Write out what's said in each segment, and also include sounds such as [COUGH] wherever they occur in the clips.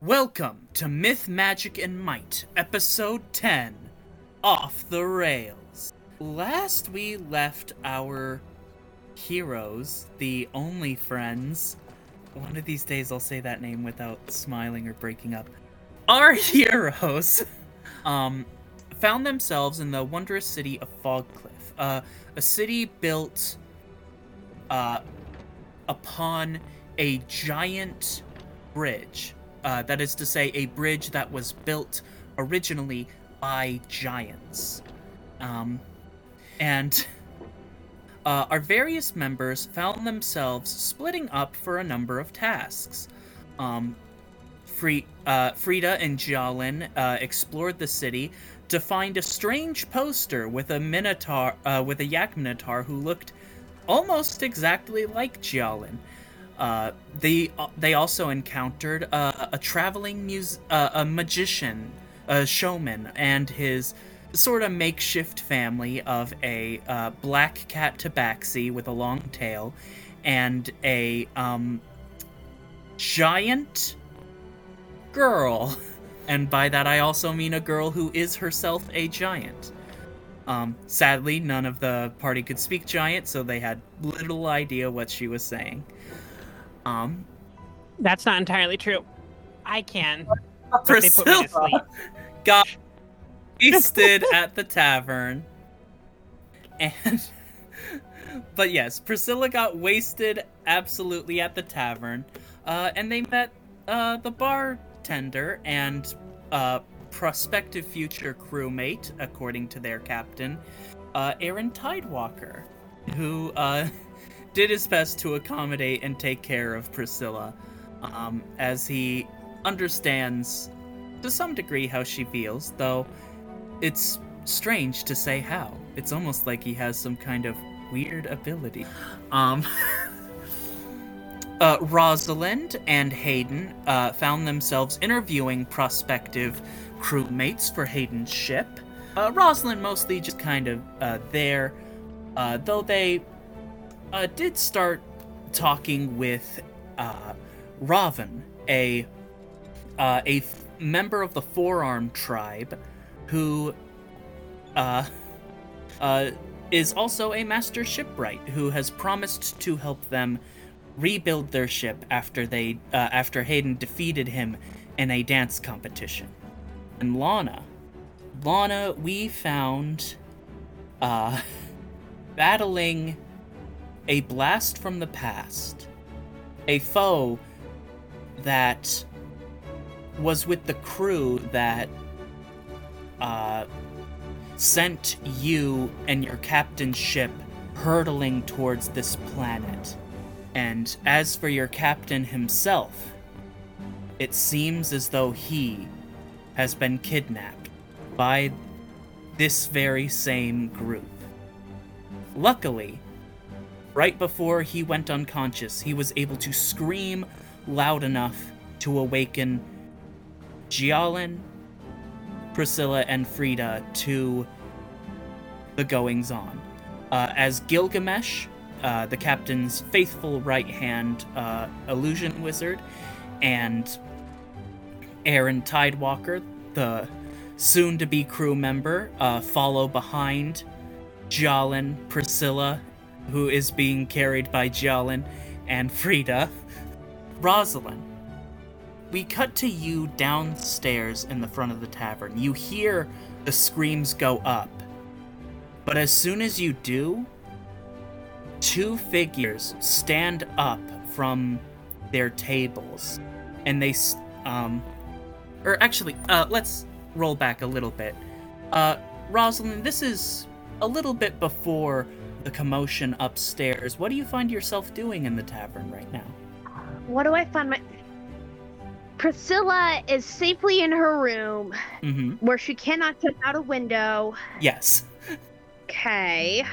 Welcome to Myth, Magic, and Might, Episode 10 Off the Rails. Last we left our heroes, the only friends. One of these days I'll say that name without smiling or breaking up. Our [LAUGHS] heroes um, found themselves in the wondrous city of Fogcliff, uh, a city built uh, upon a giant bridge uh, that is to say, a bridge that was built originally by giants. Um, and uh, our various members found themselves splitting up for a number of tasks. Um, uh, Frida and Jialin uh, explored the city to find a strange poster with a minotaur, uh, with a yak minotaur who looked almost exactly like Jialin. Uh, they uh, they also encountered uh, a traveling mus- uh, a magician, a showman, and his sort of makeshift family of a uh, black cat tabaxi with a long tail, and a um, giant girl, [LAUGHS] and by that I also mean a girl who is herself a giant. Um, sadly, none of the party could speak giant, so they had little idea what she was saying. Um, That's not entirely true. I can. but they put me to Priscilla got wasted [LAUGHS] at the tavern, and [LAUGHS] but yes, Priscilla got wasted absolutely at the tavern, uh, and they met uh, the bartender and uh, prospective future crewmate, according to their captain, uh, Aaron Tidewalker, who uh, did his best to accommodate and take care of Priscilla, um, as he understands to some degree how she feels, though it's strange to say how. It's almost like he has some kind of weird ability. Um, [LAUGHS] uh, Rosalind and Hayden uh, found themselves interviewing prospective crewmates for Hayden's ship. Uh, Rosalind mostly just kind of uh, there, uh, though they uh, did start talking with uh, Raven, a uh, a f- member of the Forearm tribe, who uh, [LAUGHS] uh, is also a master shipwright who has promised to help them rebuild their ship after they uh, after Hayden defeated him in a dance competition. And Lana, Lana, we found uh, [LAUGHS] battling a blast from the past, a foe that was with the crew that uh, sent you and your captain's ship hurtling towards this planet. And as for your captain himself, it seems as though he has been kidnapped by this very same group. Luckily, right before he went unconscious, he was able to scream loud enough to awaken Jialin, Priscilla, and Frida to the goings on. Uh, as Gilgamesh, uh, the captain's faithful right hand uh, illusion wizard, and Aaron Tidewalker, the soon to be crew member, uh, follow behind Jialin, Priscilla, who is being carried by Jialin, and Frida. Rosalind, we cut to you downstairs in the front of the tavern. You hear the screams go up. But as soon as you do, two figures stand up from their tables and they um or actually uh let's roll back a little bit uh rosalind this is a little bit before the commotion upstairs what do you find yourself doing in the tavern right now What do I find my. Priscilla is safely in her room mm-hmm where she cannot jump out a window. yes Okay.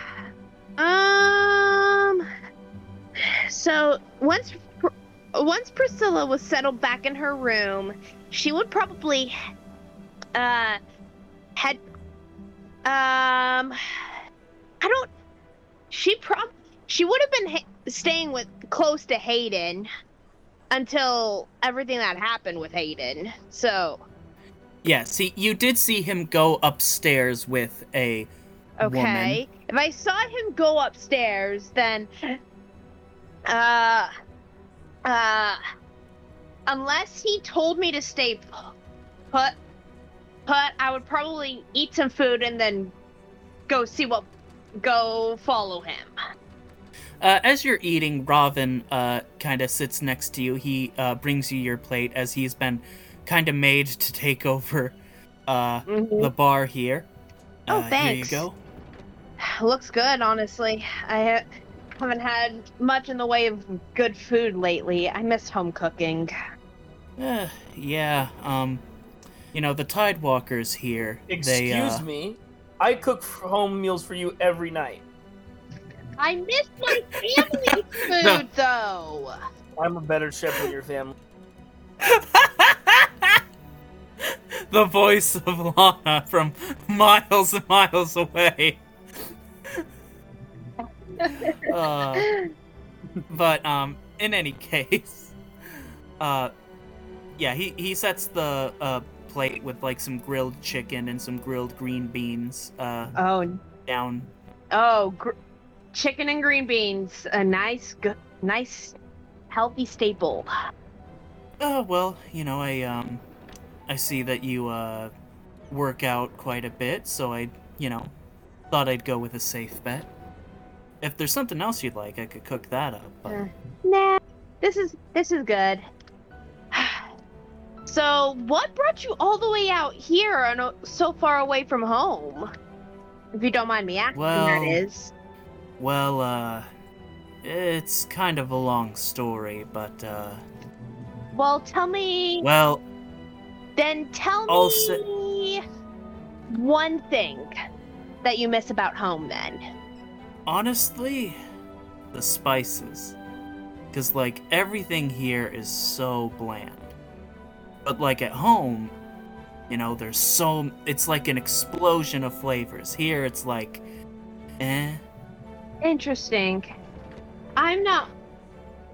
Um. So once once Priscilla was settled back in her room, she would probably uh head um I don't she prob she would have been ha- staying with close to Hayden until everything that happened with Hayden. So Yeah, see, you did see him go upstairs with a okay, if I saw him go upstairs, then uh uh unless he told me to stay put put, I would probably eat some food and then go see what go follow him. Uh, as you're eating, Robin uh, kind of sits next to you. He uh, brings you your plate as he's been kind of made to take over uh, Mhm. the bar here. Oh, Uh, Here thanks. you go. [SIGHS] Looks good, honestly. I ha- haven't had much in the way of good food lately. I miss home cooking. Uh, yeah, um, you know, the Tidewalkers here, Excuse they, uh, me. I cook home meals for you every night. I miss my family's [LAUGHS] food, though. I'm a better chef than your family. [LAUGHS] the voice of Lana from miles and miles away. [LAUGHS] uh, but um, in any case, uh, yeah, he he sets the uh plate with like some grilled chicken and some grilled green beans uh Oh, down. oh, gr- chicken and green beans. A nice, good, nice, healthy staple. Oh well, you know, I um, I see that you uh work out quite a bit, so I, you know, thought I'd go with a safe bet. If there's something else you'd like, I could cook that up. But... Uh. Nah, this is this is good. So, what brought you all the way out here and uh, so far away from home? If you don't mind me asking, Well- that is. Well, uh, it's kind of a long story, but uh, Well, tell me. well, Then tell I'll me one thing that you miss about home. Then. honestly, the spices, because like everything here is so bland. But like at home, you know, there's so it's like an explosion of flavors. Here, it's like, eh. Interesting. I'm not.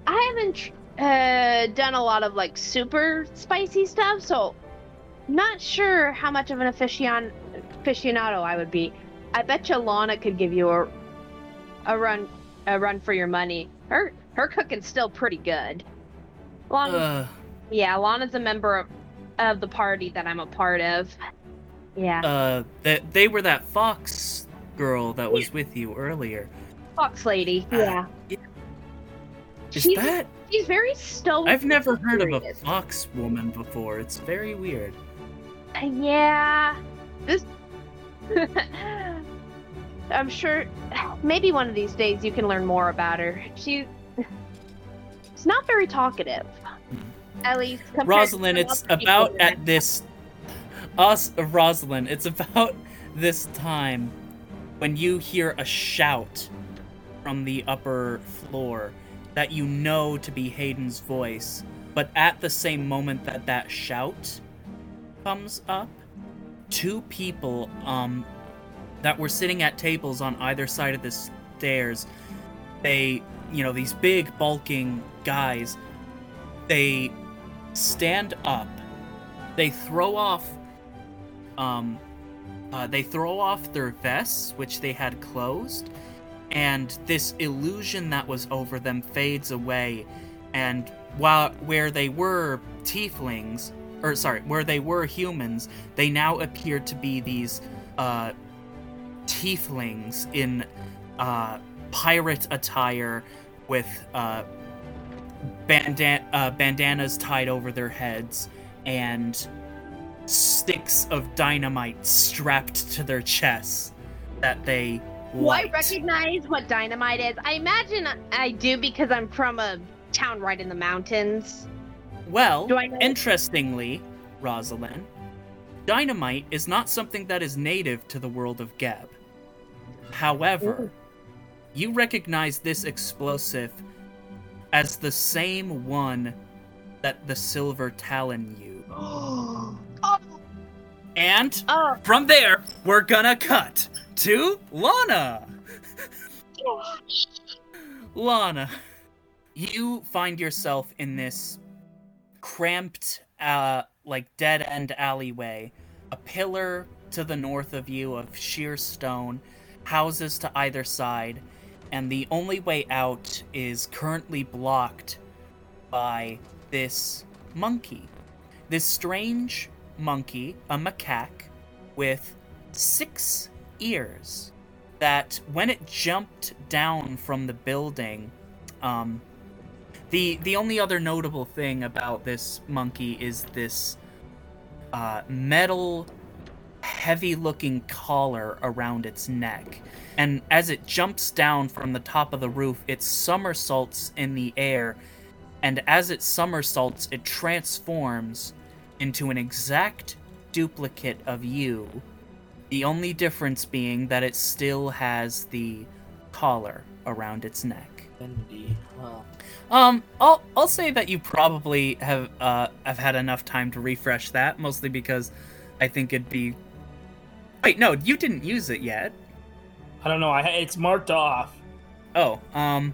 I haven't uh, done a lot of like super spicy stuff, so not sure how much of an aficionado aficionado I would be. I bet you Lana could give you a a run a run for your money. Her her cooking's still pretty good. Lana, Uh, yeah, Lana's a member of, of the party that I'm a part of. Yeah, uh, that they were that fox girl that was with you earlier. Fox Lady. uh, Yeah, Is She's- that? she's very stoic. I've never heard of a fox woman before. It's very weird. Uh, Yeah, this. [LAUGHS] I'm sure. Maybe one of these days you can learn more about her. She. [LAUGHS] She's not very talkative. Least. Rosalind, it's about at this. Us, Rosalind, it's [LAUGHS] about this time when you hear a shout from the upper floor that you know to be Hayden's voice, but at the same moment that that shout comes up, two people um that were sitting at tables on either side of the stairs, they, you know, these big bulking guys, they stand up. They throw off um uh, they throw off their vests which they had closed and this illusion that was over them fades away and while where they were tieflings or sorry where they were humans they now appear to be these uh tieflings in uh pirate attire with uh bandan- uh, bandanas tied over their heads and sticks of dynamite strapped to their chests that they Do I recognize what dynamite is? I imagine I do because I'm from a town right in the mountains. well, interestingly, Rosalind, dynamite is not something that is native to the world of Geb. However, Ooh. you recognize this explosive as the same one that the Silver Talon used. [GASPS] oh, And oh, from there, we're gonna cut to Lana. Lana, you find yourself in this cramped, uh, like dead end alleyway, a pillar to the north of you of sheer stone, houses to either side, and the only way out is currently blocked by this monkey. This strange monkey, a macaque, with six ears that when it jumped down from the building, um, the the only other notable thing about this monkey is this uh, metal, heavy-looking collar around its neck, and as it jumps down from the top of the roof, it somersaults in the air, and as it somersaults, it transforms into an exact duplicate of you. The only difference being that it still has the collar around its neck. Um, I'll I'll say that you probably have uh have had enough time to refresh that, mostly because I think it'd be. Wait, no, you didn't use it yet. I don't know. I it's marked off. Oh, um,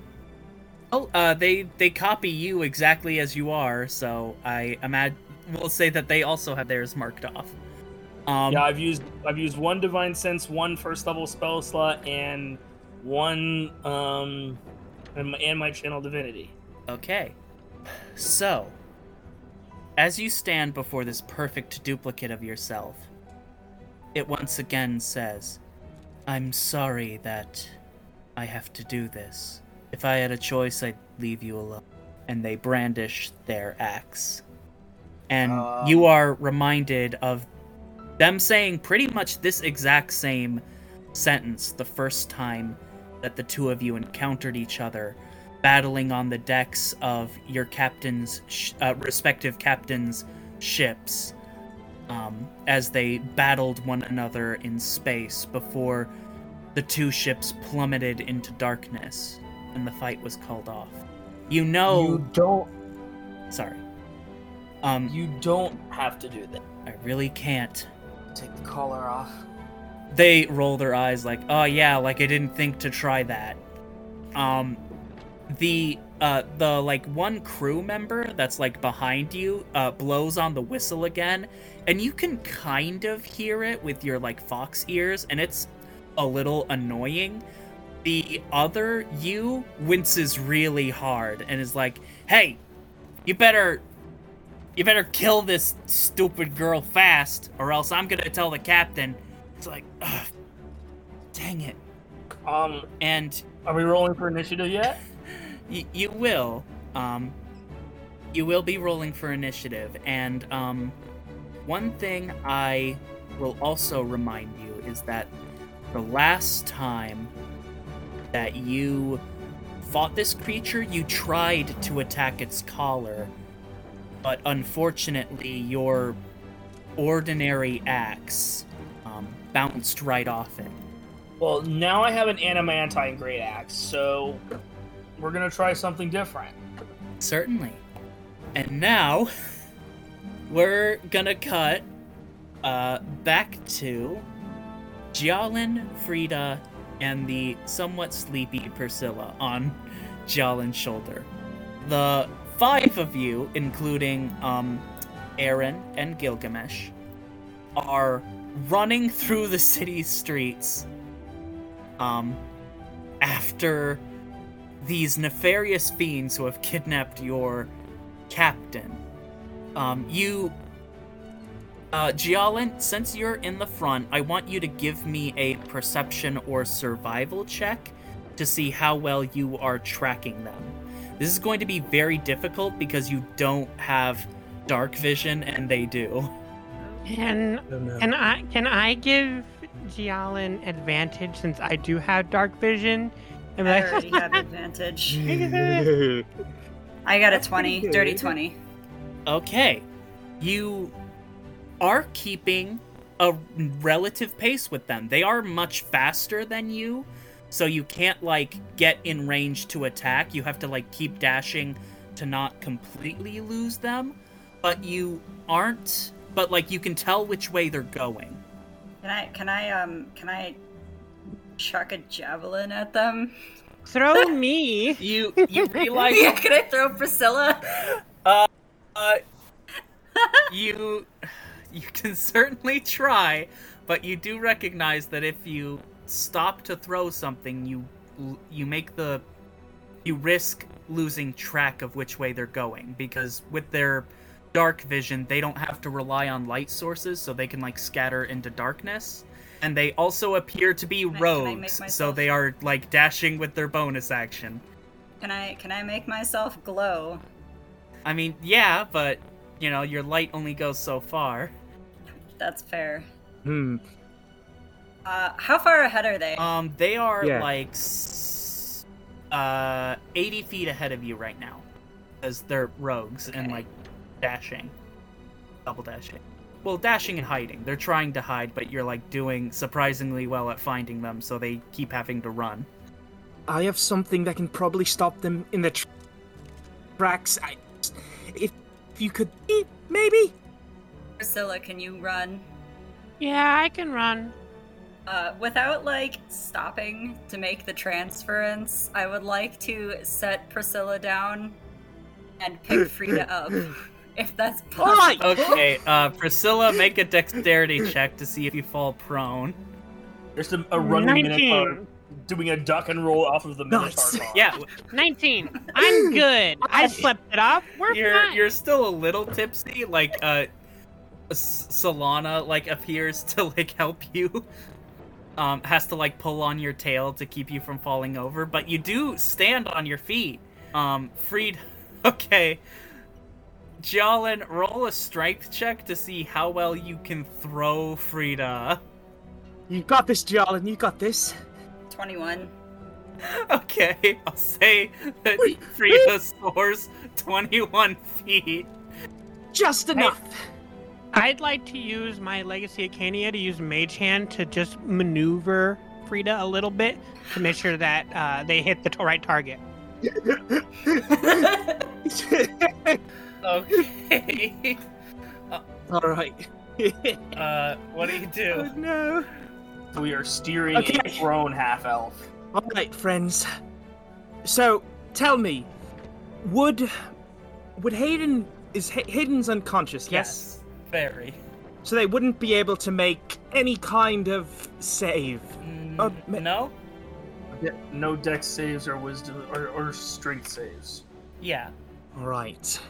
oh, uh, they they copy you exactly as you are, so I imagine we'll say that they also have theirs marked off. Um, yeah, I've used I've used one divine sense, one first level spell slot, and one um, and my, and my channel divinity. Okay. So, as you stand before this perfect duplicate of yourself, it once again says, I'm sorry that I have to do this. If I had a choice, I'd leave you alone. And they brandish their axe. And Um. you are reminded of them saying pretty much this exact same sentence the first time that the two of you encountered each other battling on the decks of your captain's sh- uh, respective captains' ships um, as they battled one another in space before the two ships plummeted into darkness and the fight was called off. You know, You don't. sorry. Um, You don't have to do that. I really can't. Take the collar off. They roll their eyes like, "Oh yeah, like I didn't think to try that." Um the uh the like one crew member that's like behind you uh blows on the whistle again and you can kind of hear it with your like fox ears and it's a little annoying. The other you winces really hard and is like, "Hey, you better you better kill this stupid girl fast or else I'm to tell the captain." It's like, Ugh, dang it. Um, And are we rolling for initiative yet? [LAUGHS] y- you will, um, you will be rolling for initiative. And um, one thing I will also remind you is that the last time that you fought this creature, you tried to attack its collar, but unfortunately, your ordinary axe um, bounced right off it. Well, now I have an adamantine great axe, so we're gonna try something different. Certainly. And now [LAUGHS] we're gonna cut uh back to Jialin, Frida, and the somewhat sleepy Priscilla on Jialin's shoulder. The five of you, including um Aaron and Gilgamesh, are running through the city streets um after these nefarious fiends who have kidnapped your captain. Um, you, uh, Jialin, since you're in the front, I want you to give me a perception or survival check to see how well you are tracking them. This is going to be very difficult because you don't have dark vision and they do. Can can I can I give Jialin advantage since I do have dark vision? And I already have advantage. [LAUGHS] I got a 20, dirty good. 20. Okay. You are keeping a relative pace with them. They are much faster than you, so you can't like get in range to attack. You have to like keep dashing to not completely lose them, but you aren't but like you can tell which way they're going. Can I can I um can I chuck a javelin at them? throw [LAUGHS] me. You you realize [LAUGHS] yeah, can I throw Priscilla? Uh you you can certainly try, but you do recognize that if you stop to throw something, you you make the you risk losing track of which way they're going because with their dark vision, they don't have to rely on light sources, so they can like scatter into darkness. And they also appear to be I- can I rogues, so they are like dashing with their bonus action. Can I can I make myself glow? I mean, yeah, but you know, your light only goes so far. That's fair. Hmm. Uh, how far ahead are they? Um, they are Yeah. like s- uh 80 feet ahead of you right now, because they're rogues and like dashing, double dashing. Well, dashing and hiding. They're trying to hide, but you're like doing surprisingly well at finding them, so they keep having to run. I have something that can probably stop them in the tr- tracks. I, if, if you could, maybe. Priscilla, can you run? Yeah, I can run. Uh, without like stopping to make the transference, I would like to set Priscilla down and pick [COUGHS] Frida up, if that's [LAUGHS] possible. Okay, uh, Priscilla, make a dexterity check to see if you fall prone. There's a, a running minotaur 19. Doing a duck and roll off of the minotaur. Nice. car. Yeah, 19. I'm good. I slept it off. We're you're fine. you're still a little tipsy. Like uh, Solana like appears to like help you. Um, has to like pull on your tail to keep you from falling over, but you do stand on your feet. Um, Freed, [LAUGHS] okay. Jialin, roll a strength check to see how well you can throw Frida. You got this, Jialin. You got this. 21. Okay, I'll say that Wait, Frida scores 21 feet. Just enough. I'd like to use my Legacy Arcania to use Mage Hand to just maneuver Frida a little bit to make sure that uh, they hit the t- right target. [LAUGHS] Okay. [LAUGHS] All right. [LAUGHS] uh, what do you oh do? no. We are steering Okay. a prone half elf. All right, friends. So, tell me, would would Hayden is Hay- Hayden's unconscious? Yes. Very. So they wouldn't be able to make any kind of save. Mm, Uh, ma- no? No dex saves or wisdom or, or strength saves. Yeah. Right.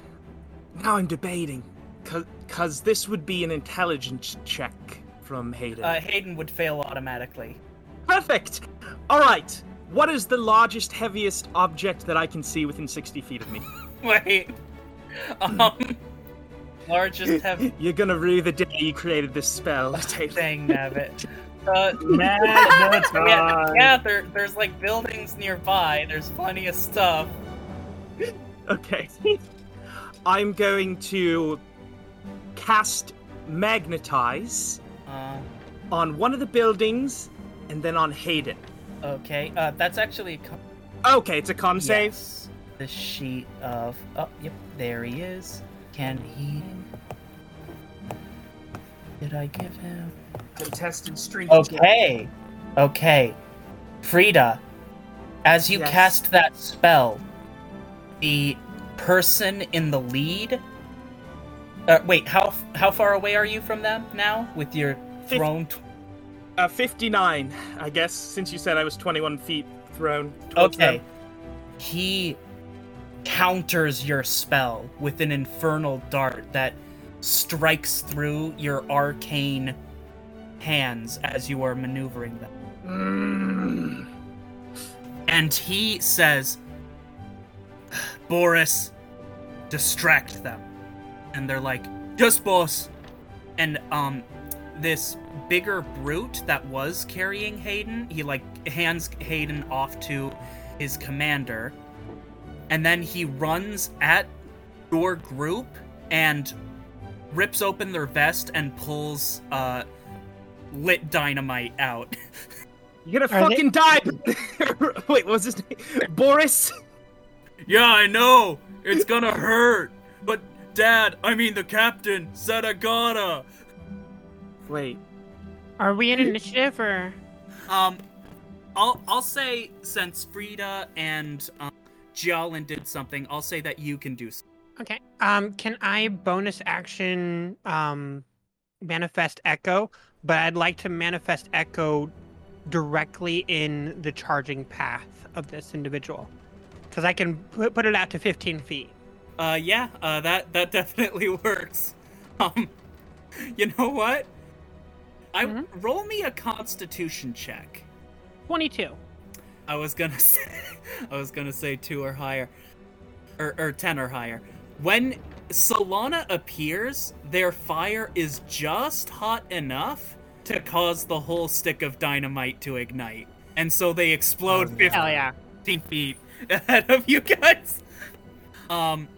Now I'm debating, cause, cause this would be an intelligence check from Hayden. Uh, Hayden would fail automatically. Perfect. All right. What is the largest, heaviest object that I can see within 60 feet of me? [LAUGHS] Wait. Um. Largest [LAUGHS] heavy You're gonna rue the day you created this spell. [LAUGHS] Taylor. thing, Nabbit. Uh, Mad yeah, yeah there, there's like buildings nearby. There's plenty of stuff. Okay. I'm going to cast magnetize Uh, on one of the buildings and then on Hayden. okay. Uh, that's actually a con- Okay, it's a con save. Yes. The sheet of. Oh, yep. There he is. Can he? Did I give him? Contested check. Okay. Okay. Frida, as you Yes. cast that spell, the person in the lead. Uh, wait, how how far away are you from them now with your thrown? T- Uh, 59, I guess, since you said I was 21 feet thrown. okay. them. He counters your spell with an infernal dart that strikes through your arcane hands as you are maneuvering them. Mm. And he says, Boris, distract them. And they're like, Yes, boss. And um this bigger brute that was carrying Hayden, he like hands Hayden off to his commander. And then he runs at your group and rips open their vest and pulls uh lit dynamite out. You're gonna Are they- fucking die! [LAUGHS] Wait, what was his name? Boris? Yeah, I know. It's gonna hurt. But Dad, I mean the captain said I gotta. Wait. Are we in initiative or? Um, I'll I'll say since Frida and um, Jialin did something, I'll say that you can do. s- Okay. Um, can I bonus action um manifest echo? But I'd like to manifest echo directly in the charging path of this individual, because I can put, put it out to 15 feet. Uh, yeah, uh, that that [LAUGHS] definitely works. Um, you know what? I Mhm. roll me a Constitution check. 22. I was gonna [LAUGHS] say, I was gonna say two or higher, or, or ten or higher. When Solana appears, their fire is just hot enough to cause the whole stick of dynamite to ignite, and so they explode Oh, no. 15 Hell yeah. feet [LAUGHS] ahead of you guys. Um,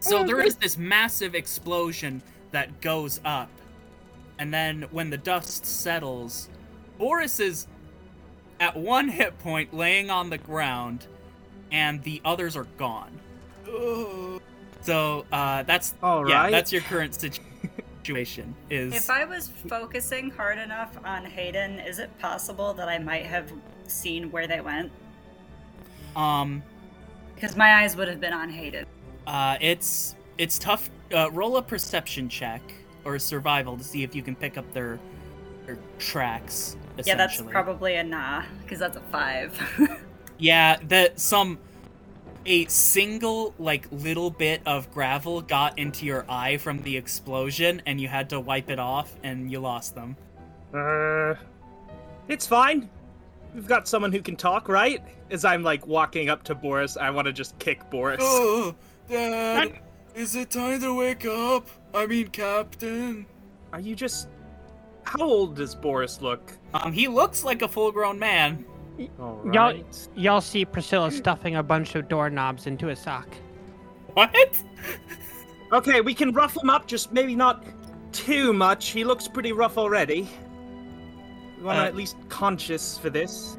so there is [LAUGHS] this massive explosion that goes up, and then when the dust settles, Boris is at one hit point laying on the ground, and the others are gone. So uh, that's All yeah, right. that's your current situation. Is If I was focusing hard enough on Hayden, is it possible that I might have seen where they went? um Because my eyes would have been on Hayden. Uh it's it's tough. Uh, roll a perception check or a survival to see if you can pick up their their tracks. Yeah, that's probably a nah, because that's a five. [LAUGHS] Yeah, that some a single like little bit of gravel got into your eye from the explosion and you had to wipe it off and you lost them. Uh, it's fine. We've got someone who can talk, right? As I'm like walking up to Boris, I want to just kick Boris. Dad, is it time to wake up? I mean, Captain. Are you just? How old does Boris look? Um, he looks like a full-grown man. All Y'all- right. Y'all see Priscilla stuffing a bunch of doorknobs into a sock. What? Okay, we can rough him up, just maybe not too much. He looks pretty rough already. We want to Uh, at least conscious for this.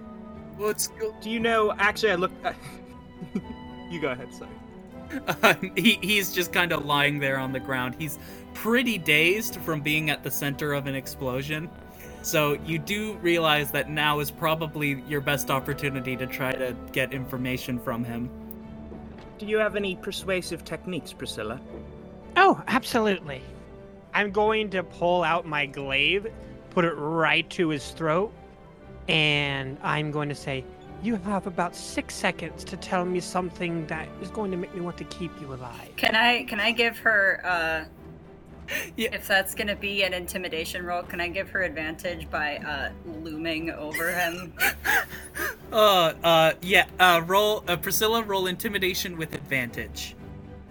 Let's go. Do you know? Actually, I looked. [LAUGHS] you go ahead, sorry. Um, he, he's just kind of lying there on the ground. He's pretty dazed from being at the center of an explosion. So you do realize that now is probably your best opportunity to try to get information from him. Do you have any persuasive techniques, Priscilla? Oh, absolutely. I'm going to pull out my glaive, put it right to his throat, and I'm going to say, You have about six seconds to tell me something that is going to make me want to keep you alive. can I can I give her uh Yeah. if that's gonna be an intimidation roll, can I give her advantage by uh looming over him? [LAUGHS] Uh, uh, yeah. Uh, roll. Uh, Priscilla, roll intimidation with advantage.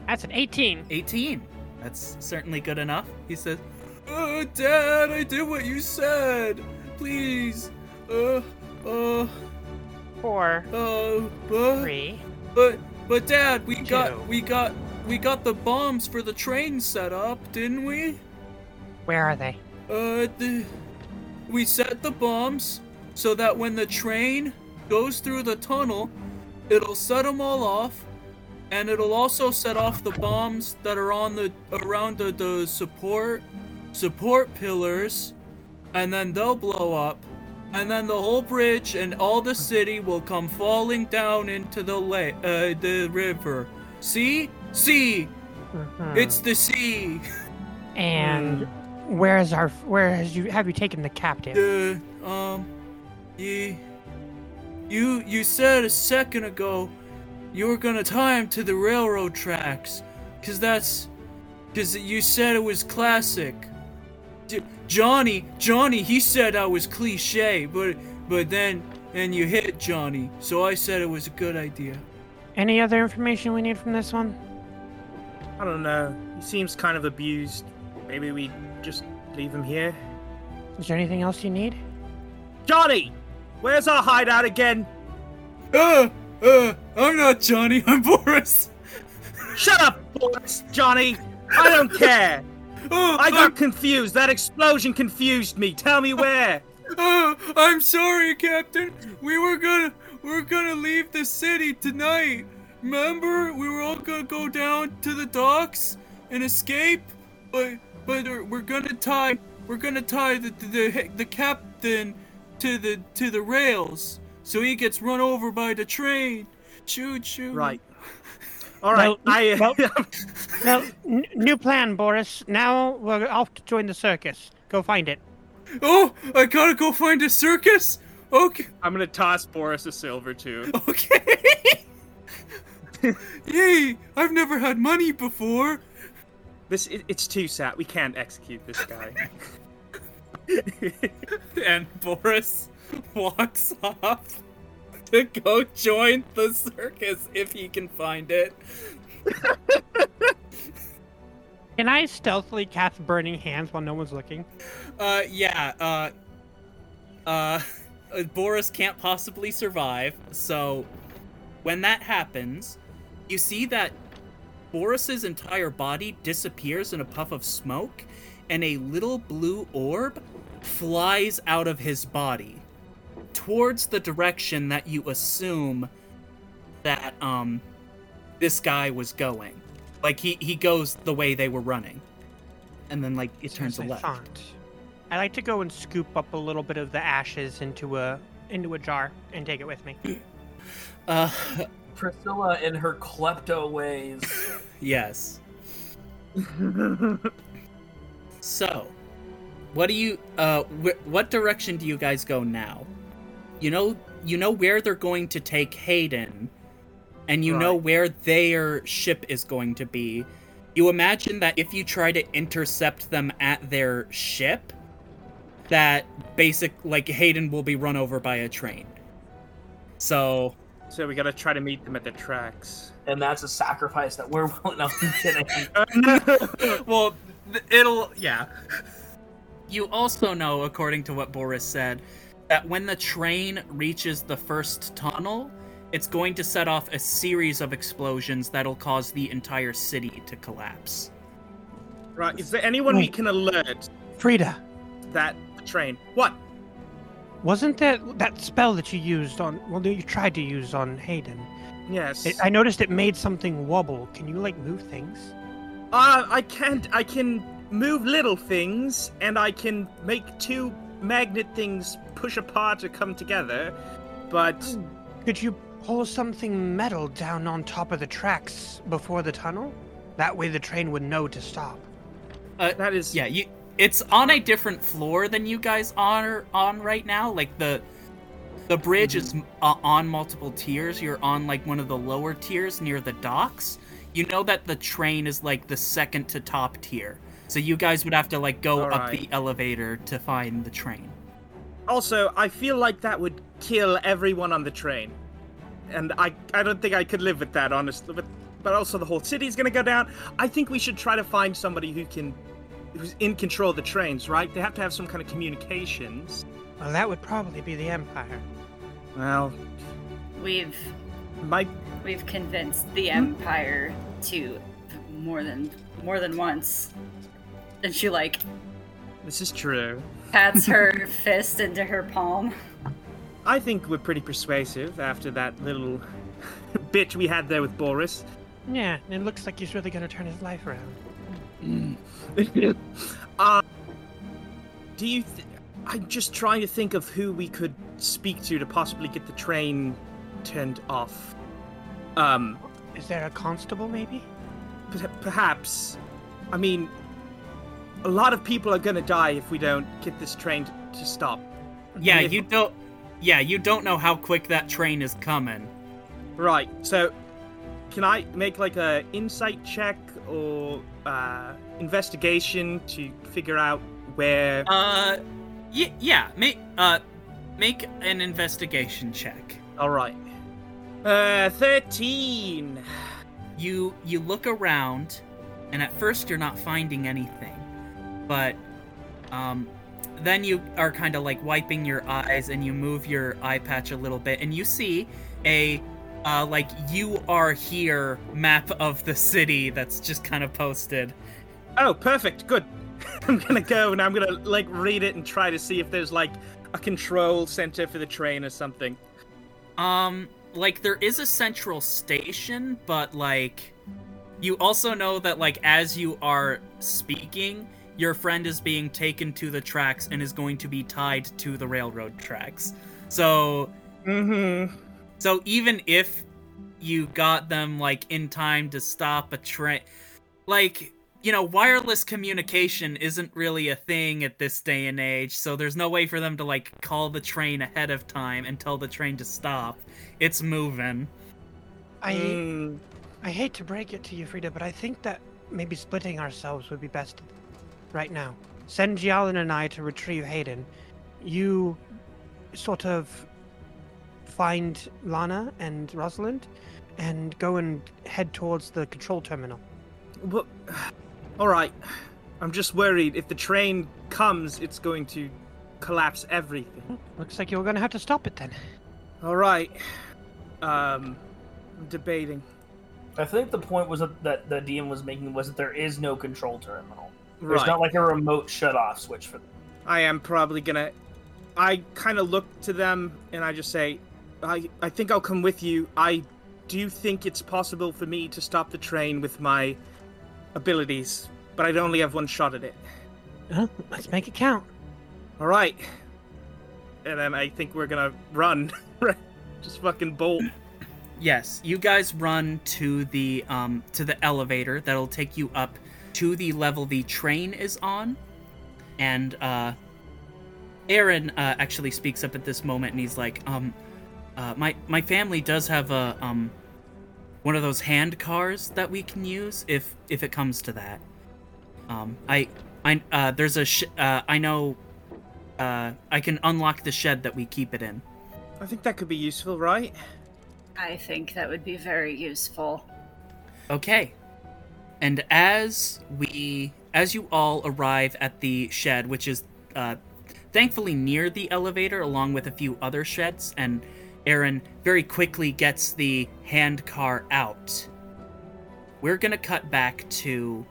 That's an 18. 18. That's certainly good enough. He says, "Uh, Dad, I did what you said. Please. Uh, uh, Four, uh, but, three. but, but, Dad, we Two. got, we got, we got the bombs for the train set up, didn't we? Where are they? Uh, the, we set the bombs so that when the train goes through the tunnel, it'll set them all off, and it'll also set off the bombs that are on the around the, the support support pillars, and then they'll blow up, and then the whole bridge and all the city will come falling down into the lake, uh, the river. See, see, Mhm. it's the sea. And where is our? Where has you? Have you taken the captive? Uh, um, you, you, you said a second ago you were gonna tie him to the railroad tracks, cause that's, cause you said it was classic. J- Johnny, Johnny, he said I was cliche, but, but then, and you hit Johnny, so I said it was a good idea. Any other information we need from this one? I don't know. He seems kind of abused. Maybe we just leave him here. Is there anything else you need? Johnny, where's our hideout again? Uh, uh, I'm not Johnny, I'm Boris. Shut up, Boris, Johnny. I don't [LAUGHS] care. Oh, I I'm got confused. That explosion confused me. Tell me where. [LAUGHS] Oh, I'm sorry, Captain. We were gonna we're gonna leave the city tonight. Remember, we were all gonna go down to the docks and escape, but but uh, we're gonna tie we're gonna tie the the, the captain to the to the rails so he gets run over by the train. Choo choo. Right. All right. [LAUGHS] Well, I. well- Well, n- new plan, Boris. Now we're off to join the circus. Go find it. Oh, I gotta go find a circus. Okay, I'm gonna toss Boris a silver too. [LAUGHS] okay. Yay! I've never had money before. This it, it's too sad. We can't execute this guy. [LAUGHS] And Boris walks off [LAUGHS] to go join the circus if he can find it. [LAUGHS] Can I stealthily cast Burning Hands while no one's looking? Uh, yeah. Uh, uh, [LAUGHS] Boris can't possibly survive. So, when that happens, you see that Boris's entire body disappears in a puff of smoke, and a little blue orb flies out of his body towards the direction that you assume that um this guy was going. Like he he goes the way they were running, and then like it turns As left. thought. I like to go and scoop up a little bit of the ashes into a into a jar and take it with me. [CLEARS THROAT] Uh, Priscilla in her klepto ways. [LAUGHS] yes. [LAUGHS] So, what do you uh wh- what direction do you guys go now? You know you know where they're going to take Hayden and you know where their ship is going to be. You imagine that if you try to intercept them at their ship that basic like Hayden will be run over by a train. So, so we gotta try to meet them at the tracks. and that's a sacrifice that we're [LAUGHS] willing. No, I'm kidding. [LAUGHS] well, it'll yeah. You also know, according to what Boris said, that when the train reaches the first tunnel, it's going to set off a series of explosions that'll cause the entire city to collapse. right. Is there anyone we can alert Frida, that train? What? wasn't that that spell that you used on? Well, that you tried to use on Hayden. Yes. It, I noticed it made something wobble. Can you like move things? Uh, I can't. I can move little things, and I can make two magnet things push apart or come together. But Could you pull something metal down on top of the tracks before the tunnel? That way the train would know to stop. that is Yeah, you. It's on a different floor than you guys are on right now. Like the, the bridge is uh, on multiple tiers. You're on like one of the lower tiers near the docks. You know that the train is like the second to top tier. So you guys would have to like go up Alright. the elevator to find the train. Also, I feel like that would kill everyone on the train, and I I don't think I could live with that honestly. But but also the whole city's gonna go down. I think we should try to find somebody who can who's in control of the trains. Right? They have to have some kind of communications. Well, that would probably be the Empire. Well, We've my we've convinced the hmm? Empire to more than more than once. And she like this is true. pats her [LAUGHS] fist into her palm. I think we're pretty persuasive after that little [LAUGHS] bit we had there with Boris. Yeah, it looks like he's really gonna turn his life around. [LAUGHS] uh, do you? Th- I'm just trying to think of who we could speak to to possibly get the train turned off. Um, Is there a constable, maybe? per- perhaps. I mean, a lot of people are gonna die if we don't get this train to, to stop. Yeah, If- you don't. Yeah, you don't know how quick that train is coming. Right. So, can I make like a insight check or uh, investigation to figure out where? Uh, y- yeah. Make uh, make an investigation check. All right. Uh, thirteen. you you look around and at first you're not finding anything but um then you are kind of like wiping your eyes and you move your eye patch a little bit and you see a uh like you are here map of the city that's just kind of posted Oh, perfect. Good. [LAUGHS] I'm gonna go and I'm gonna like read it and try to see if there's like a control center for the train or something. Um, like there is a central station, but like you also know that like as you are speaking, your friend is being taken to the tracks and is going to be tied to the railroad tracks. So Mm-hmm. so even if you got them like in time to stop a train. Like, you know, wireless communication isn't really a thing at this day and age, so there's no way for them to like call the train ahead of time and tell the train to stop. It's moving. I Mm, I hate to break it to you, Frida, but I think that maybe splitting ourselves would be best right now. Send Jialin and I to retrieve Hayden. You sort of find Lana and Rosalind and go and head towards the control terminal. but, [SIGHS] all right. I'm just worried if the train comes, it's going to collapse everything. Looks like you're going to have to stop it then. All right. Um, I'm debating. I think the point was that, that the DM was making was that there is no control terminal. There's Right. not like a remote shut off switch for them. I am probably gonna. I kind of look to them and I just say, I I think I'll come with you. I do think it's possible for me to stop the train with my abilities, but I'd only have one shot at it. Huh? Let's make it count. All right. And then I think we're gonna run. [LAUGHS] just fucking bolt. Yes, you guys run to the um to the elevator that'll take you up to the level the train is on. And uh Aaron uh, actually speaks up at this moment and he's like, um uh, my my family does have a um one of those hand cars that we can use if if it comes to that. Um I I uh there's a sh- uh I know uh I can unlock the shed that we keep it in. I think that could be useful, right? I think that would be very useful. Okay. And as we as you all arrive at the shed, which is uh thankfully near the elevator along with a few other sheds and Aaron very quickly gets the hand car out. We're to cut back to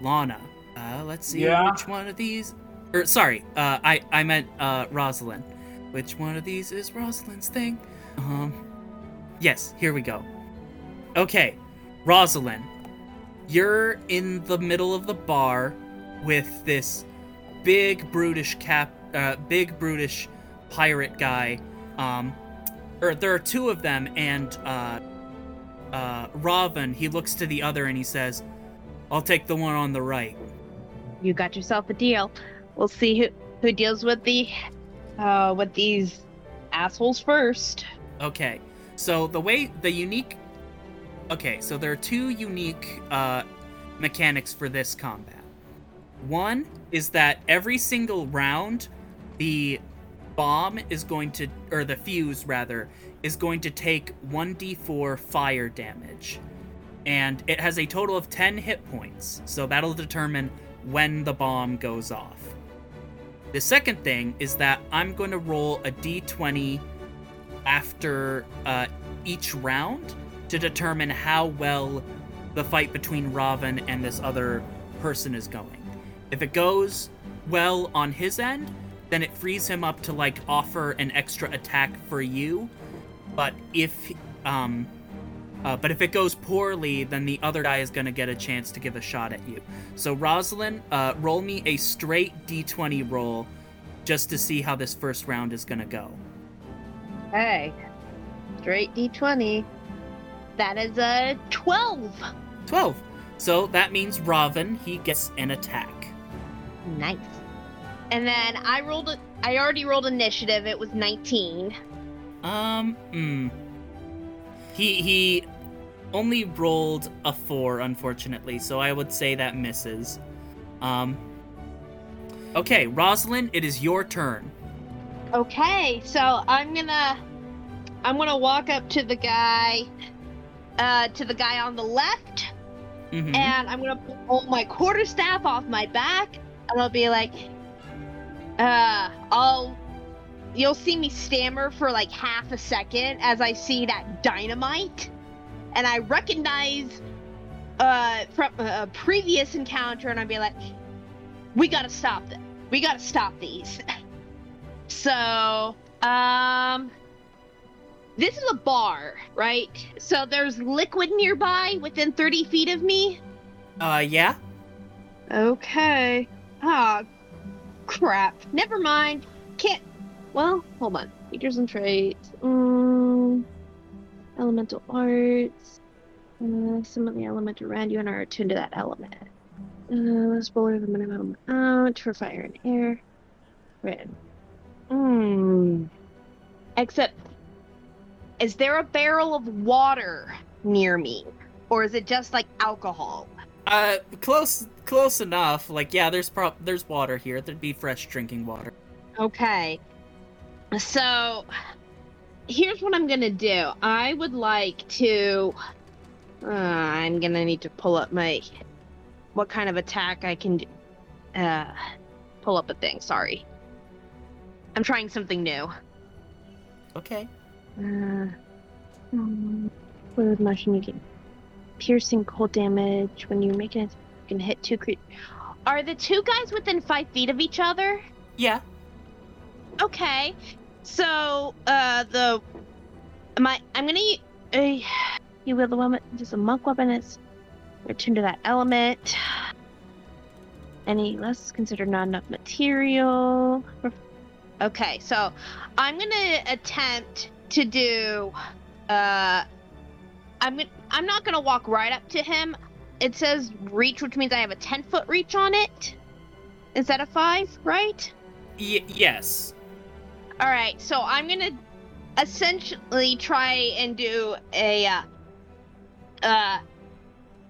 Lana. Uh let's see Yeah? which one of these or sorry, uh I I meant uh Rosalind. Which one of these is Rosalind's thing? Um Yes, here we go. Okay, Rosalind, you're in the middle of the bar with this big brutish cap, uh, big brutish pirate guy. Um, or there are two of them, and uh, uh, Raven. He looks to the other and he says, "I'll take the one on the right." You got yourself a deal. We'll see who who deals with the uh with these assholes first. Okay, so the way the unique. Okay, so there are two unique uh, mechanics for this combat. One is that every single round, the bomb is going to, or the fuse rather, is going to take 1d4 fire damage. And it has a total of 10 hit points, so that'll determine when the bomb goes off. The second thing is that I'm going to roll a d20 after uh, each round to determine how well the fight between Raven and this other person is going. If it goes well on his end, then it frees him up to like offer an extra attack for you. But if um uh, but if it goes poorly, then the other guy is gonna get a chance to give a shot at you. So Rosalind, uh, roll me a straight d20 roll, just to see how this first round is gonna go. Hey, straight d20. That is a 12. 12. So that means Raven, he gets an attack. Nice. And then I rolled it. I already rolled initiative. It was 19. Um, hmm. He he only rolled a 4 unfortunately, so I would say that misses. Um Okay, Rosalind, it is your turn. Okay, so I'm gonna I'm gonna walk up to the guy uh to the guy on the left. Mhm. and I'm gonna pull my quarterstaff off my back. And I'll be like uh I'll you'll see me stammer for like half a second as I see that dynamite. And I recognize uh from a previous encounter and I'll be like we gotta stop them. We gotta stop these. [LAUGHS] So um this is a bar, right? So there's liquid nearby within 30 feet of me. Uh yeah. Okay. Ah, crap. Never mind. Can't. Well, hold on. Features and traits. Mm, elemental arts. Uh, some of the element around you and are attuned to that element. Uh, let's roll the minimum amount for fire and air. Red. Hmm. Except, is there a barrel of water near me, or is it just like alcohol? Uh, close, close enough. Like, yeah, there's prop, there's water here. There'd be fresh drinking water. Okay. So, here's what I'm gonna do. I would like to. Uh, I'm gonna need to pull up my. What kind of attack I can. do. Uh, pull up a thing. Sorry. I'm trying something new. Okay. Uh, um, with motion, you get piercing cold damage when you're making it. You can hit two cre- Are the two guys within five feet of each other? Yeah. Okay. So, uh, the my I'm gonna uh, you will the woman just a monk weapon is returned to that element. Any less considered not enough material. Okay, so I'm gonna attempt to do. Uh, I'm gonna. I'm not gonna walk right up to him. It says reach, which means I have a ten foot reach on it. Is that a five? Right. Y- yes. All right, so I'm gonna essentially try and do a uh, uh,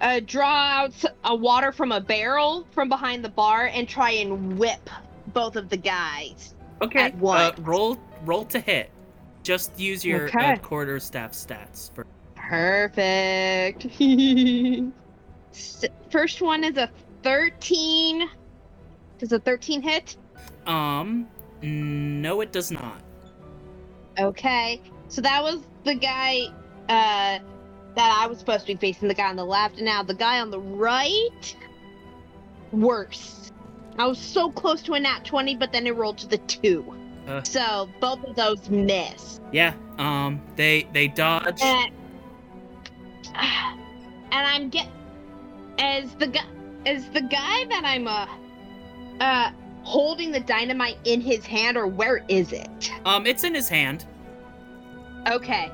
uh draw out a water from a barrel from behind the bar and try and whip both of the guys. Okay. At once. Uh, roll, roll to hit. Just use your uh, quarter staff stats for. Perfect. [LAUGHS] First one is a 13. Does a 13 hit? Um, no, it does not. Okay. So that was the guy uh that I was supposed to be facing, the guy on the left, and now the guy on the right worse. I was so close to a nat 20, but then it rolled to the two. Uh. So both of those miss. Yeah. Um, they they dodge. And, [SIGHS] and I'm get as the guy as the guy that I'm uh uh holding the dynamite in his hand or where is it? Um, it's in his hand. Okay.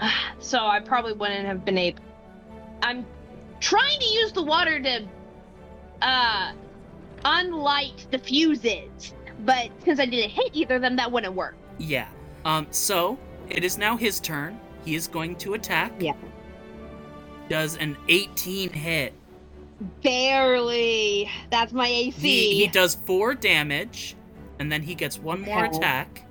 [SIGHS] So I probably wouldn't have been able. I'm trying to use the water to uh unlight the fuses, but since I didn't hit either of them, that wouldn't work. Yeah. Um, so it is now his turn. He is going to attack. Yeah. Does an 18 hit. Barely. That's my AC. He, he does four damage, and then he gets one more attack,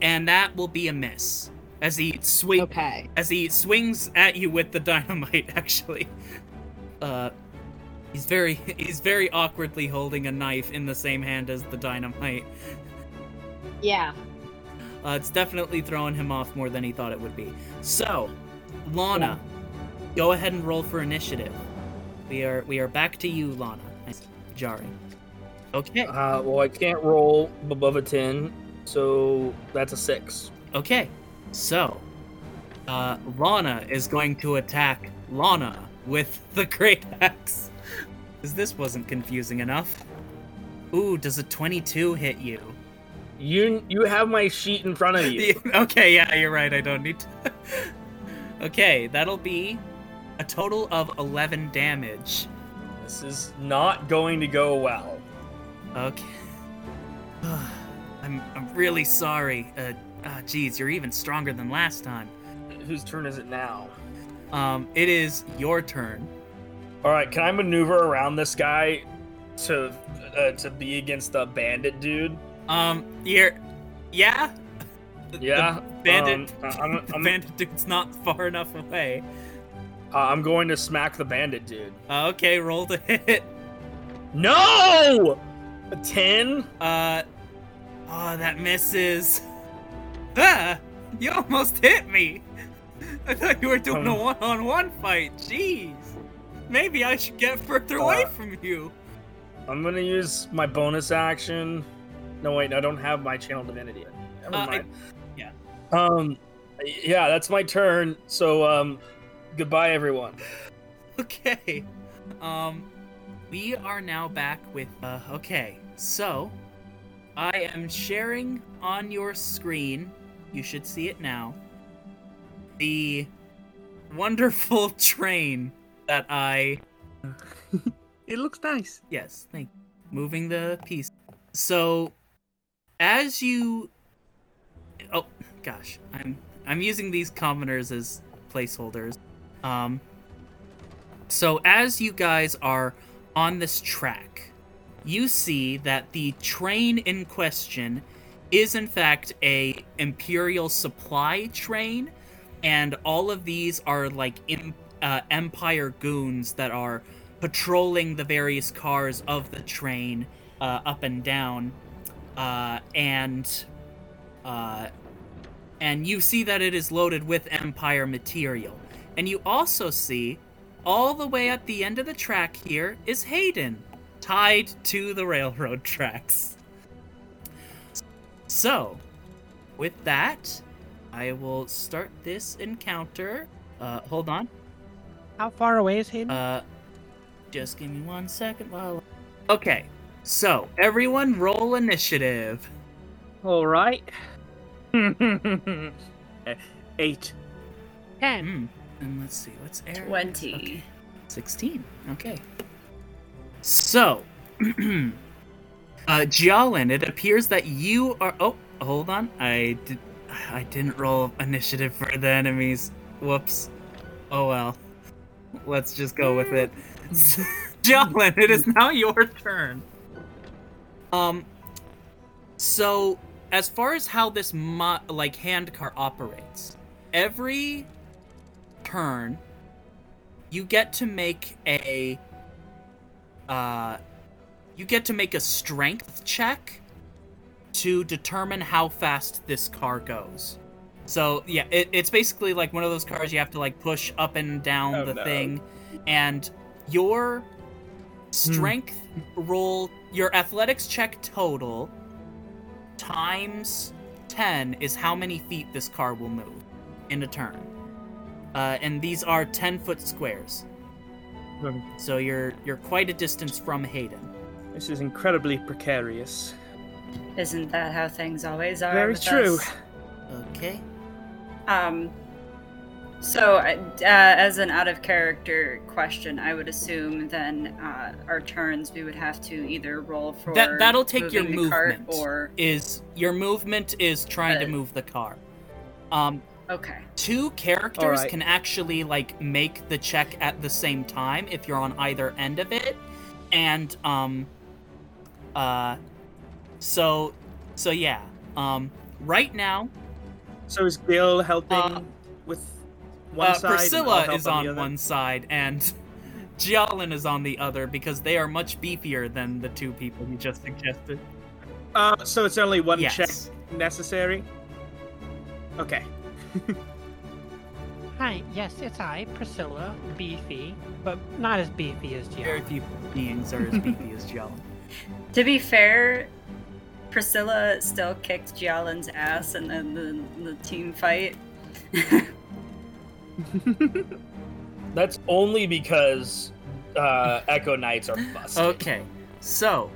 and that will be a miss as he swing okay. as he swings at you with the [LAUGHS] dynamite. Actually, uh, he's very [LAUGHS] he's very awkwardly holding a knife in the same hand as the dynamite. Yeah. Uh, it's definitely throwing him off more than he thought it would be. So, Lana, go ahead and roll for initiative. We are we are back to you, Lana. Jarring. Okay. Uh, well, I can't roll above a 10, so that's a 6. Okay. So, uh, Lana is going to attack Lana with the [LAUGHS] great axe. Because this wasn't confusing enough. Ooh, does a 22 hit you? You you have my sheet in front of [LAUGHS] you. okay, yeah, you're right. I don't need to. [LAUGHS] okay, that'll be a total of 11 damage. this is not going to go well. Okay. [SIGHS] I'm, I'm really sorry. Uh, ah, geez, you're even stronger than last time. Whose turn is it now? Um, it is your turn. All right, can I maneuver around this guy to uh, to be against the bandit dude? Um, you're, yeah. The- the Yeah, bandit. um, I'm- the [LAUGHS] I'm- bandit dude's not far enough away. Uh, I'm going to smack the bandit dude. Uh, okay, roll to hit. No! A 10? Uh, oh, that misses. Ah, you almost hit me. [LAUGHS] I thought you were doing a Um. one-on-one fight. Jeez. Maybe I should get further away Uh, from you. I'm gonna use my bonus action. No, wait, I don't have my channel divinity. yet. Never Uh, I- mind. yeah. Um, yeah, that's my turn. So, um, goodbye, everyone. [LAUGHS] Okay. Um, we are now back with. Uh, okay, so I am sharing on your screen. You should see it now. the wonderful [LAUGHS] train that I [LAUGHS] It looks nice. Yes, thank you. Moving the piece. So, as you, oh gosh, I'm I'm using these commoners as placeholders. Um. So as you guys are on this track, you see that the train in question is in fact a imperial supply train, and all of these are like im- uh, empire goons that are patrolling the various cars of the train uh, up and down, uh, and uh, and you see that it is loaded with Empire material, and you also see all the way at the end of the track here is Hayden, tied to the railroad tracks. So, with that, I will start this encounter. Uh, hold on. How far away is Hayden? Uh, just give me one second while. Okay, so everyone roll initiative. All right. [LAUGHS] Eight. Ten. Hmm. And let's see, what's Aaron? 20. Okay. 16. Okay. So, [CLEARS THROAT] uh, Jialin, it appears that you are. Oh, hold on. I did. I didn't roll initiative for the enemies. Whoops. Oh well. Let's just go with it. [LAUGHS] Jialin, it is now your turn. Um. So, as far as how this mo- like handcar operates, every turn you get to make a uh you get to make a strength check to determine how fast this car goes. So yeah, it, it's basically like one of those cars you have to like push up and down Oh, the no. thing, and your strength roll, your athletics check total times ten is how many feet this car will move in a turn. Uh, and these are ten foot squares. Hmm. So you're you're quite a distance from Hayden. This is incredibly precarious. Isn't that how things always are? Very with true. us? Okay. Um, so, uh, as an out of character question, I would assume then uh, our turns we would have to either roll for That that'll take your moving the cart movement. or Is your movement is trying to move the car. Um, okay. two characters Alright. can actually like make the check at the same time if you're on either end of it, and um, uh, so so yeah. Um, right now, So is Gil helping Uh, with one uh, side? Priscilla help is on, on one side and [LAUGHS] Jialin is on the other because they are much beefier than the two people you just suggested. Uh, so it's only one yes. check necessary. Okay. [LAUGHS] Hi, yes, it's I, Priscilla, beefy, but not as beefy as Very Gio. few beings are as beefy as Jialin. [LAUGHS] To be fair, Priscilla still kicked Jialin's ass in the, the, the team fight. [LAUGHS] That's only because uh, Echo Knights are busted. Okay, so,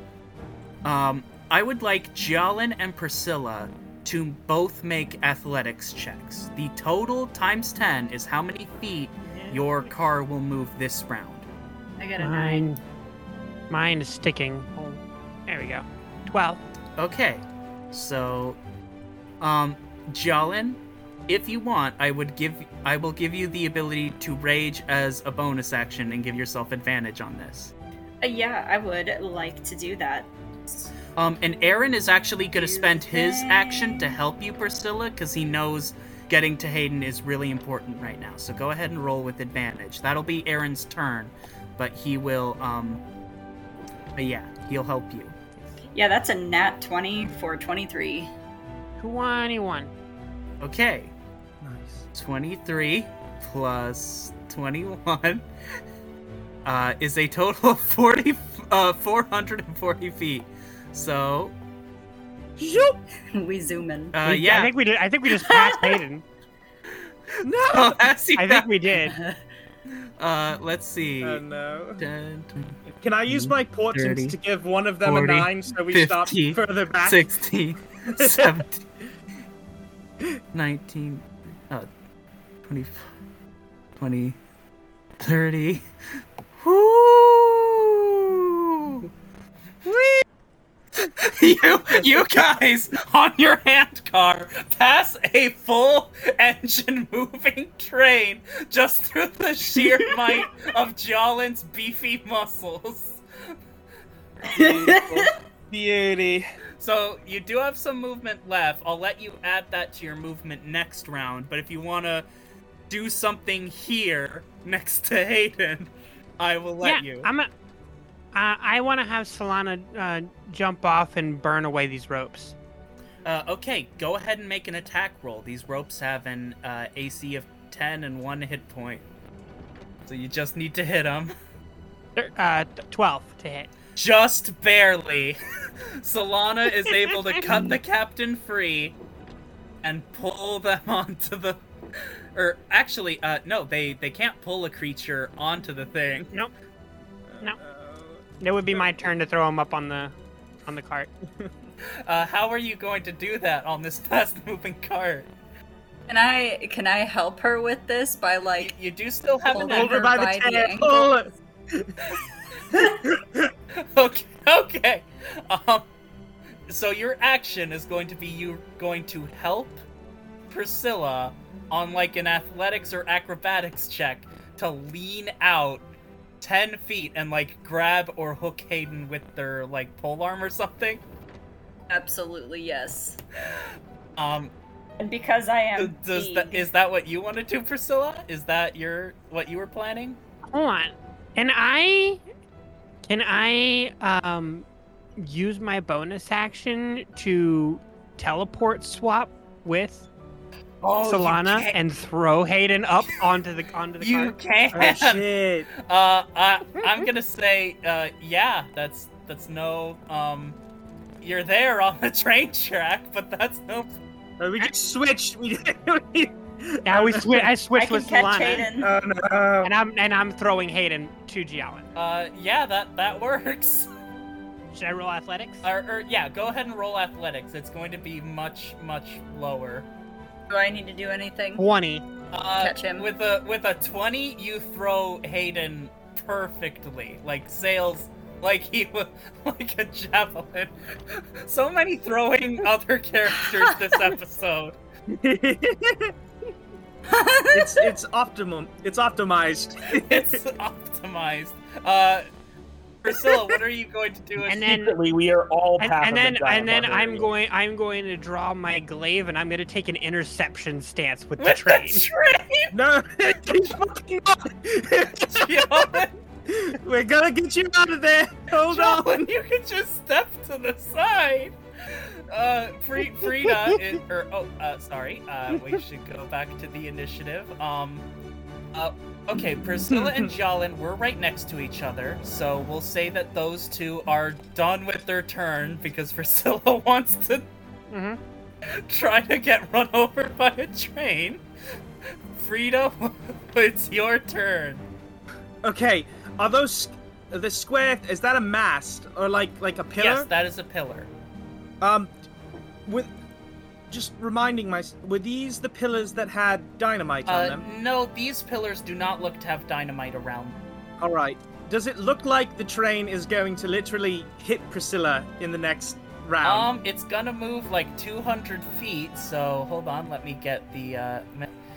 um, I would like Jialin and Priscilla to both make athletics checks. The total times 10 is how many feet your car will move this round. I got a nine. Mine, mine is sticking. There we go. Twelve. Okay, so, um, Jialin, if you want, I would give I will give you the ability to rage as a bonus action and give yourself advantage on this. Uh, yeah, I would like to do that. Um, and Aaron is actually going to spend his action to help you, Priscilla, because he knows getting to Hayden is really important right now. So go ahead and roll with advantage. That'll be Aaron's turn, but he will, um, but yeah, he'll help you. Yeah, that's a nat 20 for 23. Twenty-one. Okay, Nice. 23 plus 21 uh, is a total of 40, uh, 440 feet. So, Zoop! we zoom in. uh, We- yeah. I think we did. I think we just passed [LAUGHS] Hayden. Oh, as I think [LAUGHS] we did. Uh, let's see. Oh no. 10, Can I use my 30, portents to give one of them 40, a nine so we stop 50, further back? 16, [LAUGHS] 17, 19, uh, 20, 20, 30. Woo! Whee! You, you guys on your hand car pass a full engine [LAUGHS] moving train just through the sheer [LAUGHS] might of Jialin's beefy muscles. Beauty. So you do have some movement left. I'll let you add that to your movement next round. But if you want to do something here next to Hayden, I will let yeah, you. I'm a, uh, I want to have Solana uh, jump off and burn away these ropes. Uh, okay, go ahead and make an attack roll. These ropes have an uh, AC of 10 and one hit point. So you just need to hit them. Uh, 12 to hit. Just barely. [LAUGHS] Solana is able to cut the captain free and pull them [LAUGHS] onto the. Or actually, uh, no, they they can't pull a creature onto the thing. Nope. No. It would be my turn to throw him up on the on the cart. [LAUGHS] Uh, how are you going to do that on this [LAUGHS] fast-moving cart? Can I can I help her with this by like you do still have an Hold Hold her her by by the the tail. Pull it. [LAUGHS] okay, okay. Um, so your action is going to be you going to help Priscilla on like an athletics or acrobatics check to lean out ten feet and like grab or hook Hayden with their like pole arm or something. absolutely yes. Um, And because I am does big, that is that what you want to do, Priscilla? Is that your what you were planning? Hold on. Can I can I um use my bonus action to teleport swap with Oh, Solana and throw Hayden up onto the onto the You cart? can. Oh shit. [LAUGHS] Uh, I, I'm [LAUGHS] gonna say, uh, yeah, that's that's no, um, you're there on the [LAUGHS] train track, but that's no. Uh, we just switched. We, Yeah, we swi- I I switched can with catch Solana, Hayden. Oh no. and I'm and I'm throwing Hayden to Jialin. Uh, yeah, that that works. Should I roll athletics? Or, or yeah, go ahead and roll athletics. It's going to be much much lower. Do I need to do anything? Twenty. Uh, Catch him. with a with a twenty. You throw Hayden perfectly, like sails. Like he was [LAUGHS] like a javelin. [LAUGHS] So many throwing other characters this [LAUGHS] episode. it's it's optimum. It's optimized. it's optimized. Uh, Priscilla, what are you going to do? And then Secretly, we are all and, and then the giant and then I'm going I'm going to draw my glaive and I'm going to take an interception stance with the with train. the train, [LAUGHS] no, [LAUGHS] keep fucking on. Jialin, [LAUGHS] We're gonna get you out of there. Hold on. You can just step to the side. Uh, Fre- Frida, is, or oh, uh, sorry. Uh, we should go back to the initiative. Um, uh, okay, Priscilla and [LAUGHS] Jialin were right next to each other, so we'll say that those two are done with their turn because [LAUGHS] Priscilla [LAUGHS] wants to hmm try to get run over by a train. Frida, it's your turn. Okay, are those the square? Is that a mast or like like a pillar? Yes, that is a pillar. Um, with just reminding myself, were these the pillars that had dynamite on Uh, them? no, these pillars do not look to have dynamite around. them. All right. Does it look like the train is going to literally hit Priscilla in the next round? Um, it's gonna move like 200 feet, so hold on, let me get the, uh,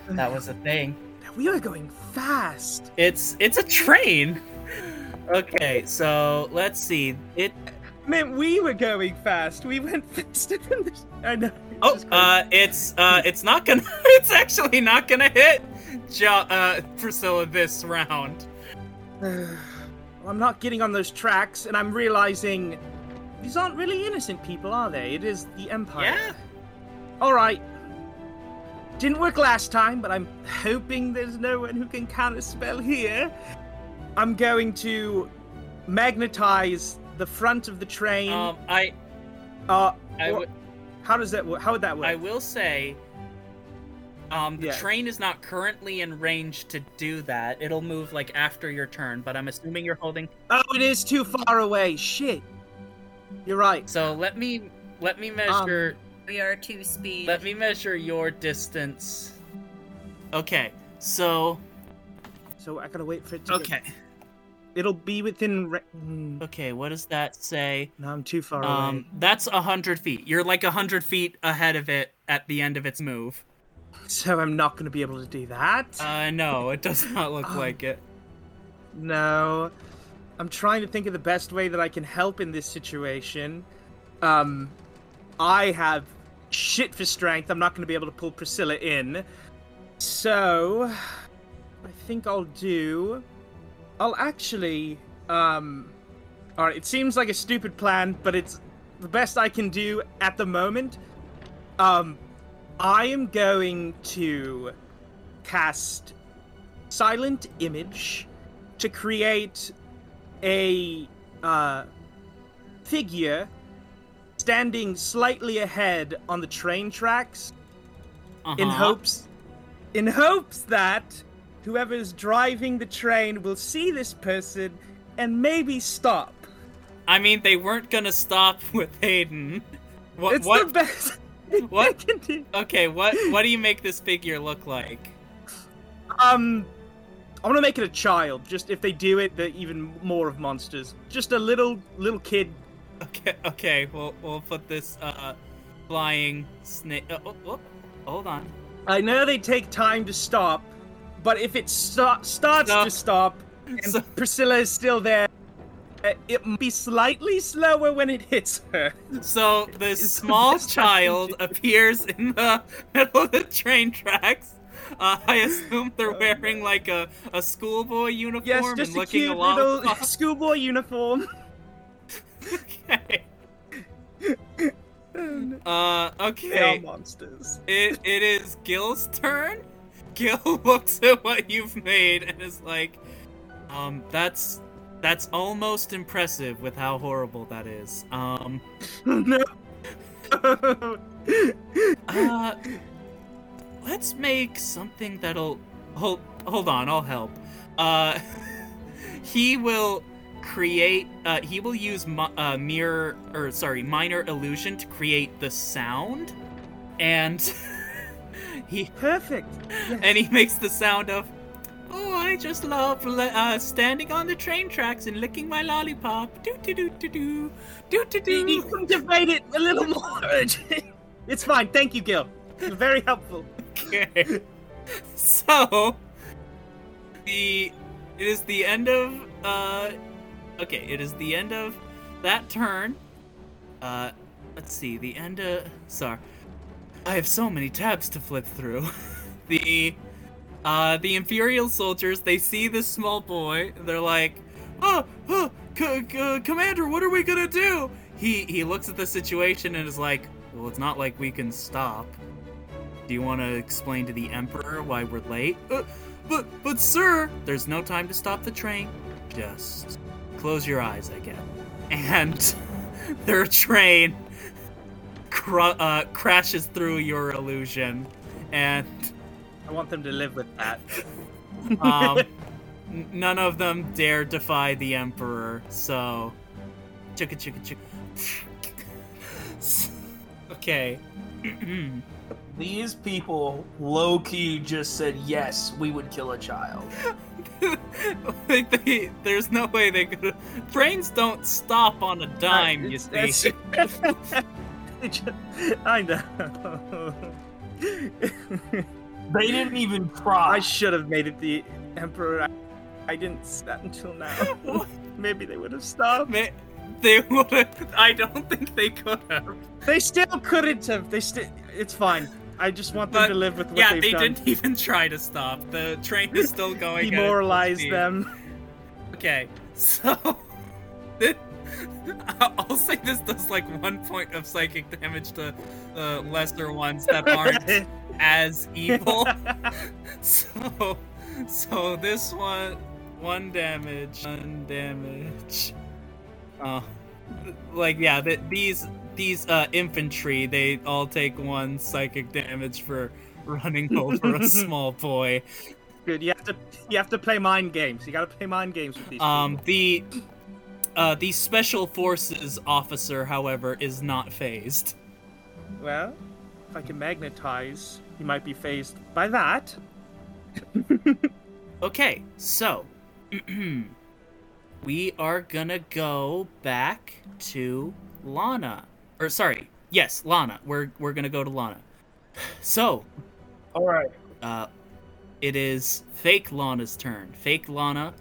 that was a [LAUGHS] thing. we are going fast. It's, it's a train! Okay, so let's see. It, Man, we were going fast. We went [LAUGHS] faster than this. I know. Oh, uh, it's, uh, it's not gonna, [LAUGHS] it's actually not gonna hit jo- uh, Priscilla this round. [SIGHS] I'm not getting on those tracks, and I'm realizing these aren't really innocent people, are they? It is the Empire. Yeah. All right. Didn't work last time, but I'm hoping there's no one who can counterspell here. I'm going to magnetize the front of the train. Um, I, uh, I or- would, how does that work? How would that work? I will say, um, the Yes. train is not currently in range to do that. It'll move like after your turn, but I'm assuming you're holding. Oh, it is too far away. Shit. You're right. So let me let me Um, measure We are two speed. let me measure your distance. Okay, So So I gotta wait for it to. okay, It'll be within. Re- mm, okay. What does that say? no, I'm too far Um, away. that's a hundred feet. You're like a hundred feet ahead of it at the end of its move. [LAUGHS] So I'm not gonna be able to do that. Uh, no, it does [LAUGHS] not look Oh. like it. No. I'm trying to think of the best way that I can help in this situation. Um, I have shit for strength. I'm not going to be able to pull Priscilla in. So, I think I'll do. I'll actually. Um. Alright, it seems like a stupid plan, but it's the best I can do at the moment. Um, I am going to cast Silent Image to create a uh, figure standing slightly ahead on the train tracks in Uh-huh. hopes in hopes that whoever's driving the train will see this person and maybe stop. I mean, they weren't gonna stop [LAUGHS] with Hayden. What? it's what? the best [LAUGHS] what? can do. Okay, what? What do you make this figure look like? Um, I want to make it a child. Just if they do it, they're even more of monsters. Just a little little kid. Okay, okay. We'll we'll put this uh flying snake. Uh, oh, oh, hold on. I know they take time to stop, but if it sto- starts Stop. to stop and So- Priscilla is still there, it might be slightly slower when it hits her. So this the [LAUGHS] small best I can child appears in the [LAUGHS] middle of the train tracks. Uh, I assume they're Oh, wearing like a, a schoolboy uniform Yes, and just a looking cute little [LAUGHS] schoolboy uniform. okay. they Uh, are okay. monsters. It it is Gil's turn. Gil [LAUGHS] looks at what you've made and is like, um, that's that's almost impressive with how horrible that is. Um, no. uh, let's make something that'll hold hold on, I'll help. Uh, [LAUGHS] he will create. Uh, he will use mi- uh, mirror or sorry, minor illusion to create the sound, and [LAUGHS] he Perfect. Yes. and he makes the sound of oh i just love uh, standing on the train tracks and licking my lollipop do do do do do do do You do couldn't have made it a little more. [LAUGHS] It's fine. Thank you, Gil. You're very helpful. okay [LAUGHS] so the it is the end of uh okay it is the end of that turn uh let's see the end of sorry i have so many tabs to flip through [LAUGHS] the uh the imperial soldiers they see this small boy they're like oh, oh c- c- commander what are we gonna do he he looks at the situation and is like well it's not like we can stop do you want to explain to the Emperor why we're late? Uh, but, but, sir, there's no time to stop the train. Just close your eyes, guess. And [LAUGHS] their train cr- uh, crashes through your illusion, and I want them to live with that. um, [LAUGHS] n- none of them dare defy the Emperor. So, chicka chicka chicka. [LAUGHS] okay. [CLEARS THROAT] These people low key just said yes, we would kill a child. [LAUGHS] like they, there's no way they could. Trains don't stop on a dime, you see. I know. They didn't even try. I should have made it the Emperor. I, I didn't stop until now. [LAUGHS] Maybe they would have stopped. Ma- They would have. I don't think they could have. They still couldn't have. They still. It's fine. I just want them But, to live with what yeah, they've they done. Yeah, they didn't even try to stop. The train is still [LAUGHS] going. Demoralize them. Okay, so [LAUGHS] [LAUGHS] I'll say this does like one point of psychic damage to uh, lesser ones that aren't [LAUGHS] as evil. [LAUGHS] so, so this one, one damage, one damage. Uh, like yeah, th- these these uh infantry they all take one psychic damage for running over a small boy. Good. You have to. You have to play mind games. You got to play mind games with these. Um, people. the uh, the special forces officer, however, is not phased. Well, if I can magnetize, you might be phased by that. [LAUGHS] Okay, so [CLEARS THROAT] we are gonna go back to Lana. Or sorry, yes, Lana. We're we're gonna go to Lana. [SIGHS] So, All right. uh, it is fake Lana's turn. Fake Lana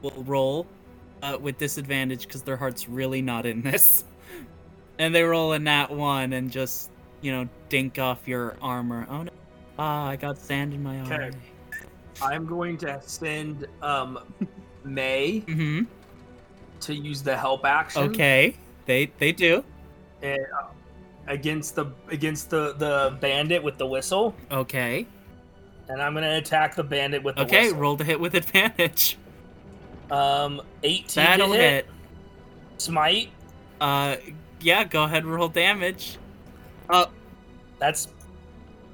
will roll uh, with disadvantage because their heart's really not in this, [LAUGHS] and they roll a nat one and just you know dink off your armor. Oh no! Ah, I got sand in my eye. Okay. I'm going to send um May Mm-hmm. to use the help action. Okay. They they do. and, uh, against the against the the bandit with the whistle, Okay. and I'm gonna attack the bandit with the Okay. whistle. Roll to hit with advantage. Um, 18 That'll to hit. hit. Smite. Uh, yeah. Go ahead. Roll damage. That's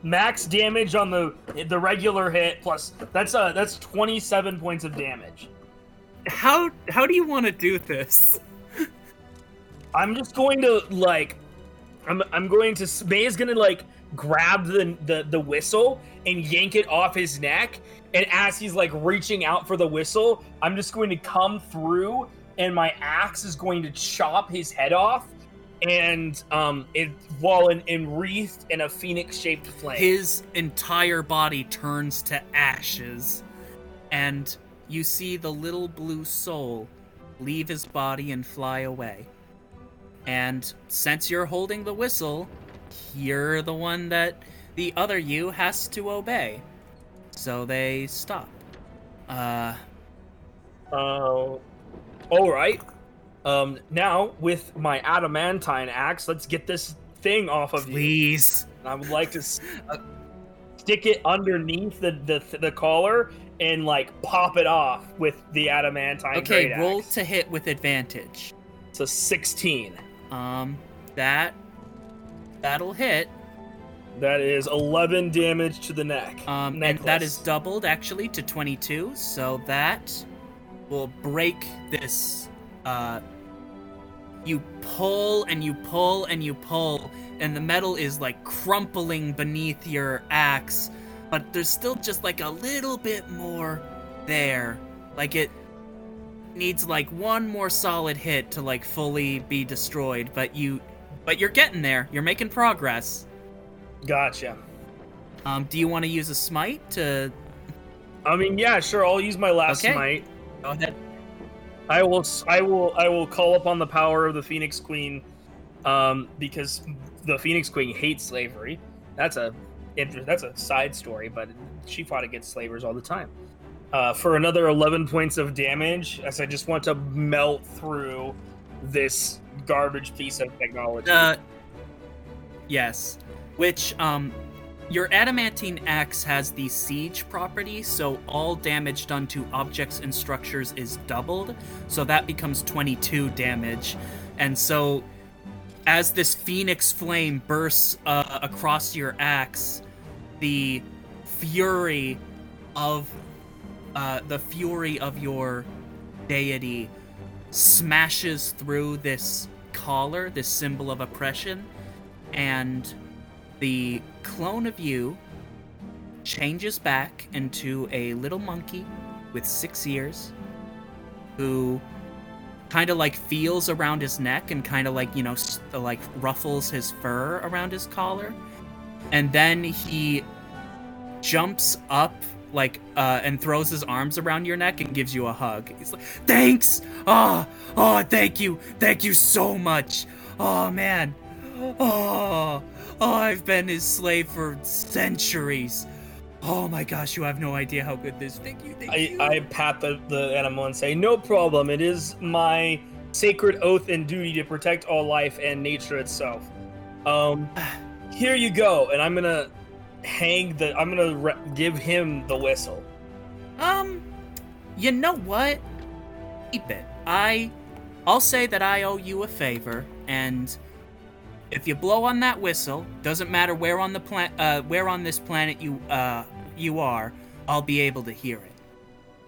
max damage on the the regular hit plus that's uh that's 27 points of damage. How how do you want to do this? [LAUGHS] I'm just going to like I'm I'm going to May is gonna like grab the, the the whistle and yank it off his neck and as he's like reaching out for the whistle, I'm just going to come through and my axe is going to chop his head off and um it while in, in wreathed in a phoenix shaped flame. His entire body turns to ashes, and you see the little blue soul leave his body and fly away. And since you're holding the whistle, you're the one that the other you has to obey. So they stop. Uh, Uh, all right. Um, now with my adamantine axe, let's get this thing off of you. please. I would like to uh, stick it underneath the, the the collar and like pop it off with the adamantine. Okay, roll axe. to hit with advantage. It's a 16. Um, that that'll hit. That is 11 damage to the neck. Um, and that is doubled actually to 22, so that will break this. Uh, you pull and you pull and you pull, and the metal is like crumpling beneath your axe, but there's still just like a little bit more there. Like it needs like one more solid hit to like fully be destroyed, but you, but you're getting there. You're making progress. Gotcha. Um, do you want to use a smite to I mean, yeah, sure. I'll use my last Okay. smite. go ahead? I will. I will. I will call upon the power of the Phoenix Queen, um, because the Phoenix Queen hates slavery. That's a that's a side story, but she fought against slavers all the time. Uh, for another 11 points of damage, as I just want to melt through this garbage piece of technology. Uh, yes. Which, um, your adamantine axe has the siege property, so all damage done to objects and structures is doubled. So that becomes 22 damage. And so, as this phoenix flame bursts uh, across your axe, the fury of uh, the fury of your deity smashes through this collar, this symbol of oppression, and the clone of you changes back into a little monkey with six ears who kind of like feels around his neck and kind of like, you know, like ruffles his fur around his collar. And then he jumps up like uh and throws his arms around your neck and gives you a hug. He's like, "Thanks. Oh, oh, thank you. Thank you so much. Oh man. Oh, oh, I've been his slave for centuries. Oh my gosh, you have no idea how good this. Thank you. Thank I, you. I pat the, the animal and say, No problem. It is my sacred oath and duty to protect all life and nature itself. Um, here you go. And I'm gonna hang the. I'm gonna re- give him the whistle. Um, you know what? Keep it. I, I'll say that I owe you a favor, and if you blow on that whistle, doesn't matter where on the planet, uh, where on this planet you, uh, you are, I'll be able to hear it.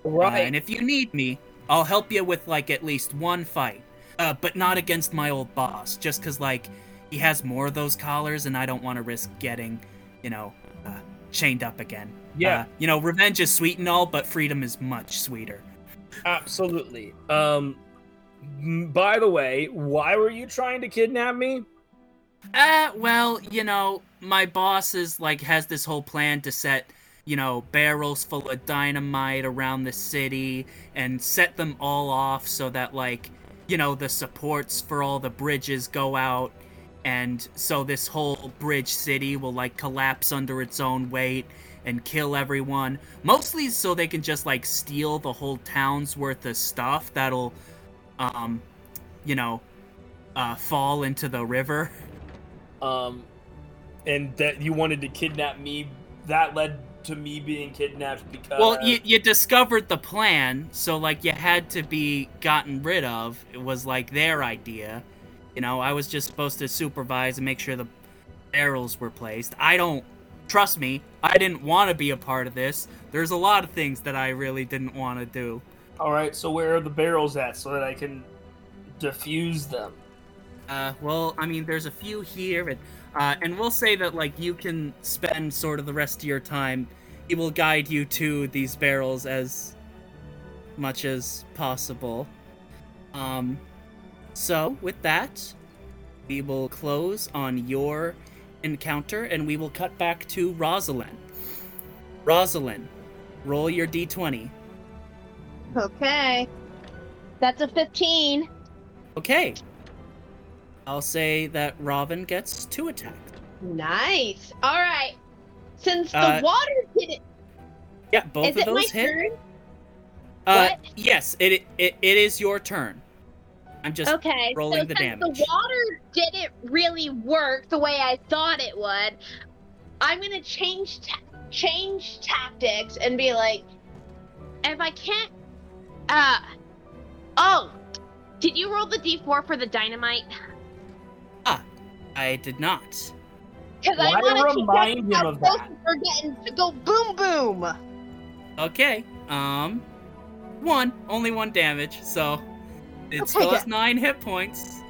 Uh, and if you need me, I'll help you with like at least one fight, uh, but not against my old boss, just 'cause like he has more of those collars, and I don't want to risk getting, you know, uh, chained up again. Yeah. Uh, you know, revenge is sweet and all, but freedom is much sweeter. Absolutely. Um. By the way, why were you trying to kidnap me? Uh, well, you know, my boss is like has this whole plan to set, you know, barrels full of dynamite around the city and set them all off so that like, you know, the supports for all the bridges go out and so this whole bridge city will like collapse under its own weight and kill everyone. Mostly so they can just like steal the whole town's worth of stuff that'll um, you know, uh fall into the river. [LAUGHS] Um, and that you wanted to kidnap me. That led to me being kidnapped because. Well, you, you discovered the plan, so like you had to be gotten rid of. It was like their idea. You know, I was just supposed to supervise and make sure the barrels were placed. I don't trust me. I didn't want to be a part of this. There's a lot of things that I really didn't want to do. All right. So where are the barrels at so that I can defuse them? Uh, well, I mean, there's a few here, and uh, and we'll say that like you can spend sort of the rest of your time. He will guide you to these barrels as much as possible. Um, so with that, we will close on your encounter, and we will cut back to Rosalind. Rosalind, roll your d20. Okay. That's a 15. Okay. I'll say that Robin gets two attacks. Nice. All right. Since the Uh, water did it, Yeah, both is of it my those hit. turn? Uh, What? yes, it, it it is your turn. I'm just Okay. rolling so the since damage. the water didn't really work the way I thought it would, I'm gonna change ta- change tactics and be like, if I can't, uh, oh, did you roll the d4 for the dynamite? I did not. Because I Why want to remind him of that? we're getting to go boom boom. Okay. Um, one, only one damage, so it Okay, still has good. nine hit points.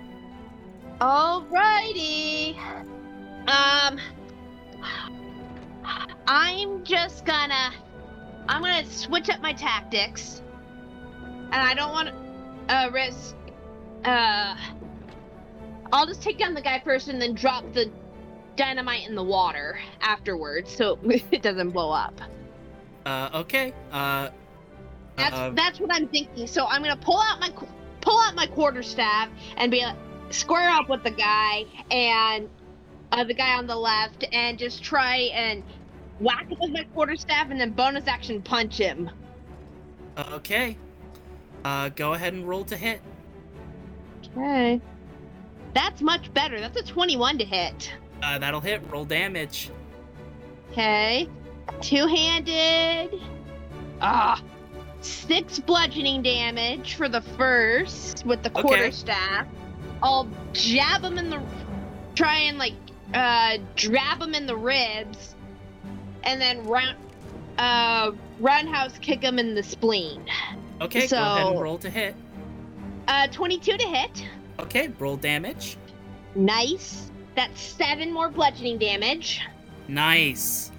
Alrighty. Um, I'm just gonna, I'm gonna switch up my tactics, and I don't want to uh, risk. Uh, I'll just take down the guy first, and then drop the dynamite in the water afterwards, so [LAUGHS] it doesn't blow up. Uh, okay. Uh, That's uh, that's what I'm thinking. So I'm gonna pull out my pull out my quarterstaff and be like, square up with the guy and uh, the guy on the left, and just try and whack him with my quarterstaff, and then bonus action punch him. okay. Uh, go ahead and roll to hit. Okay. That's much better. That's a 21 to hit. Uh, that'll hit. Roll damage. Okay. Two handed. Ah. Six bludgeoning damage for the first with the Okay. quarterstaff. I'll jab him in the. Try and like uh drab him in the ribs, and then round uh roundhouse kick him in the spleen. Okay, so, go ahead and roll to hit. Uh, 22 to hit. Okay, roll damage. Nice. That's seven more bludgeoning damage. Nice.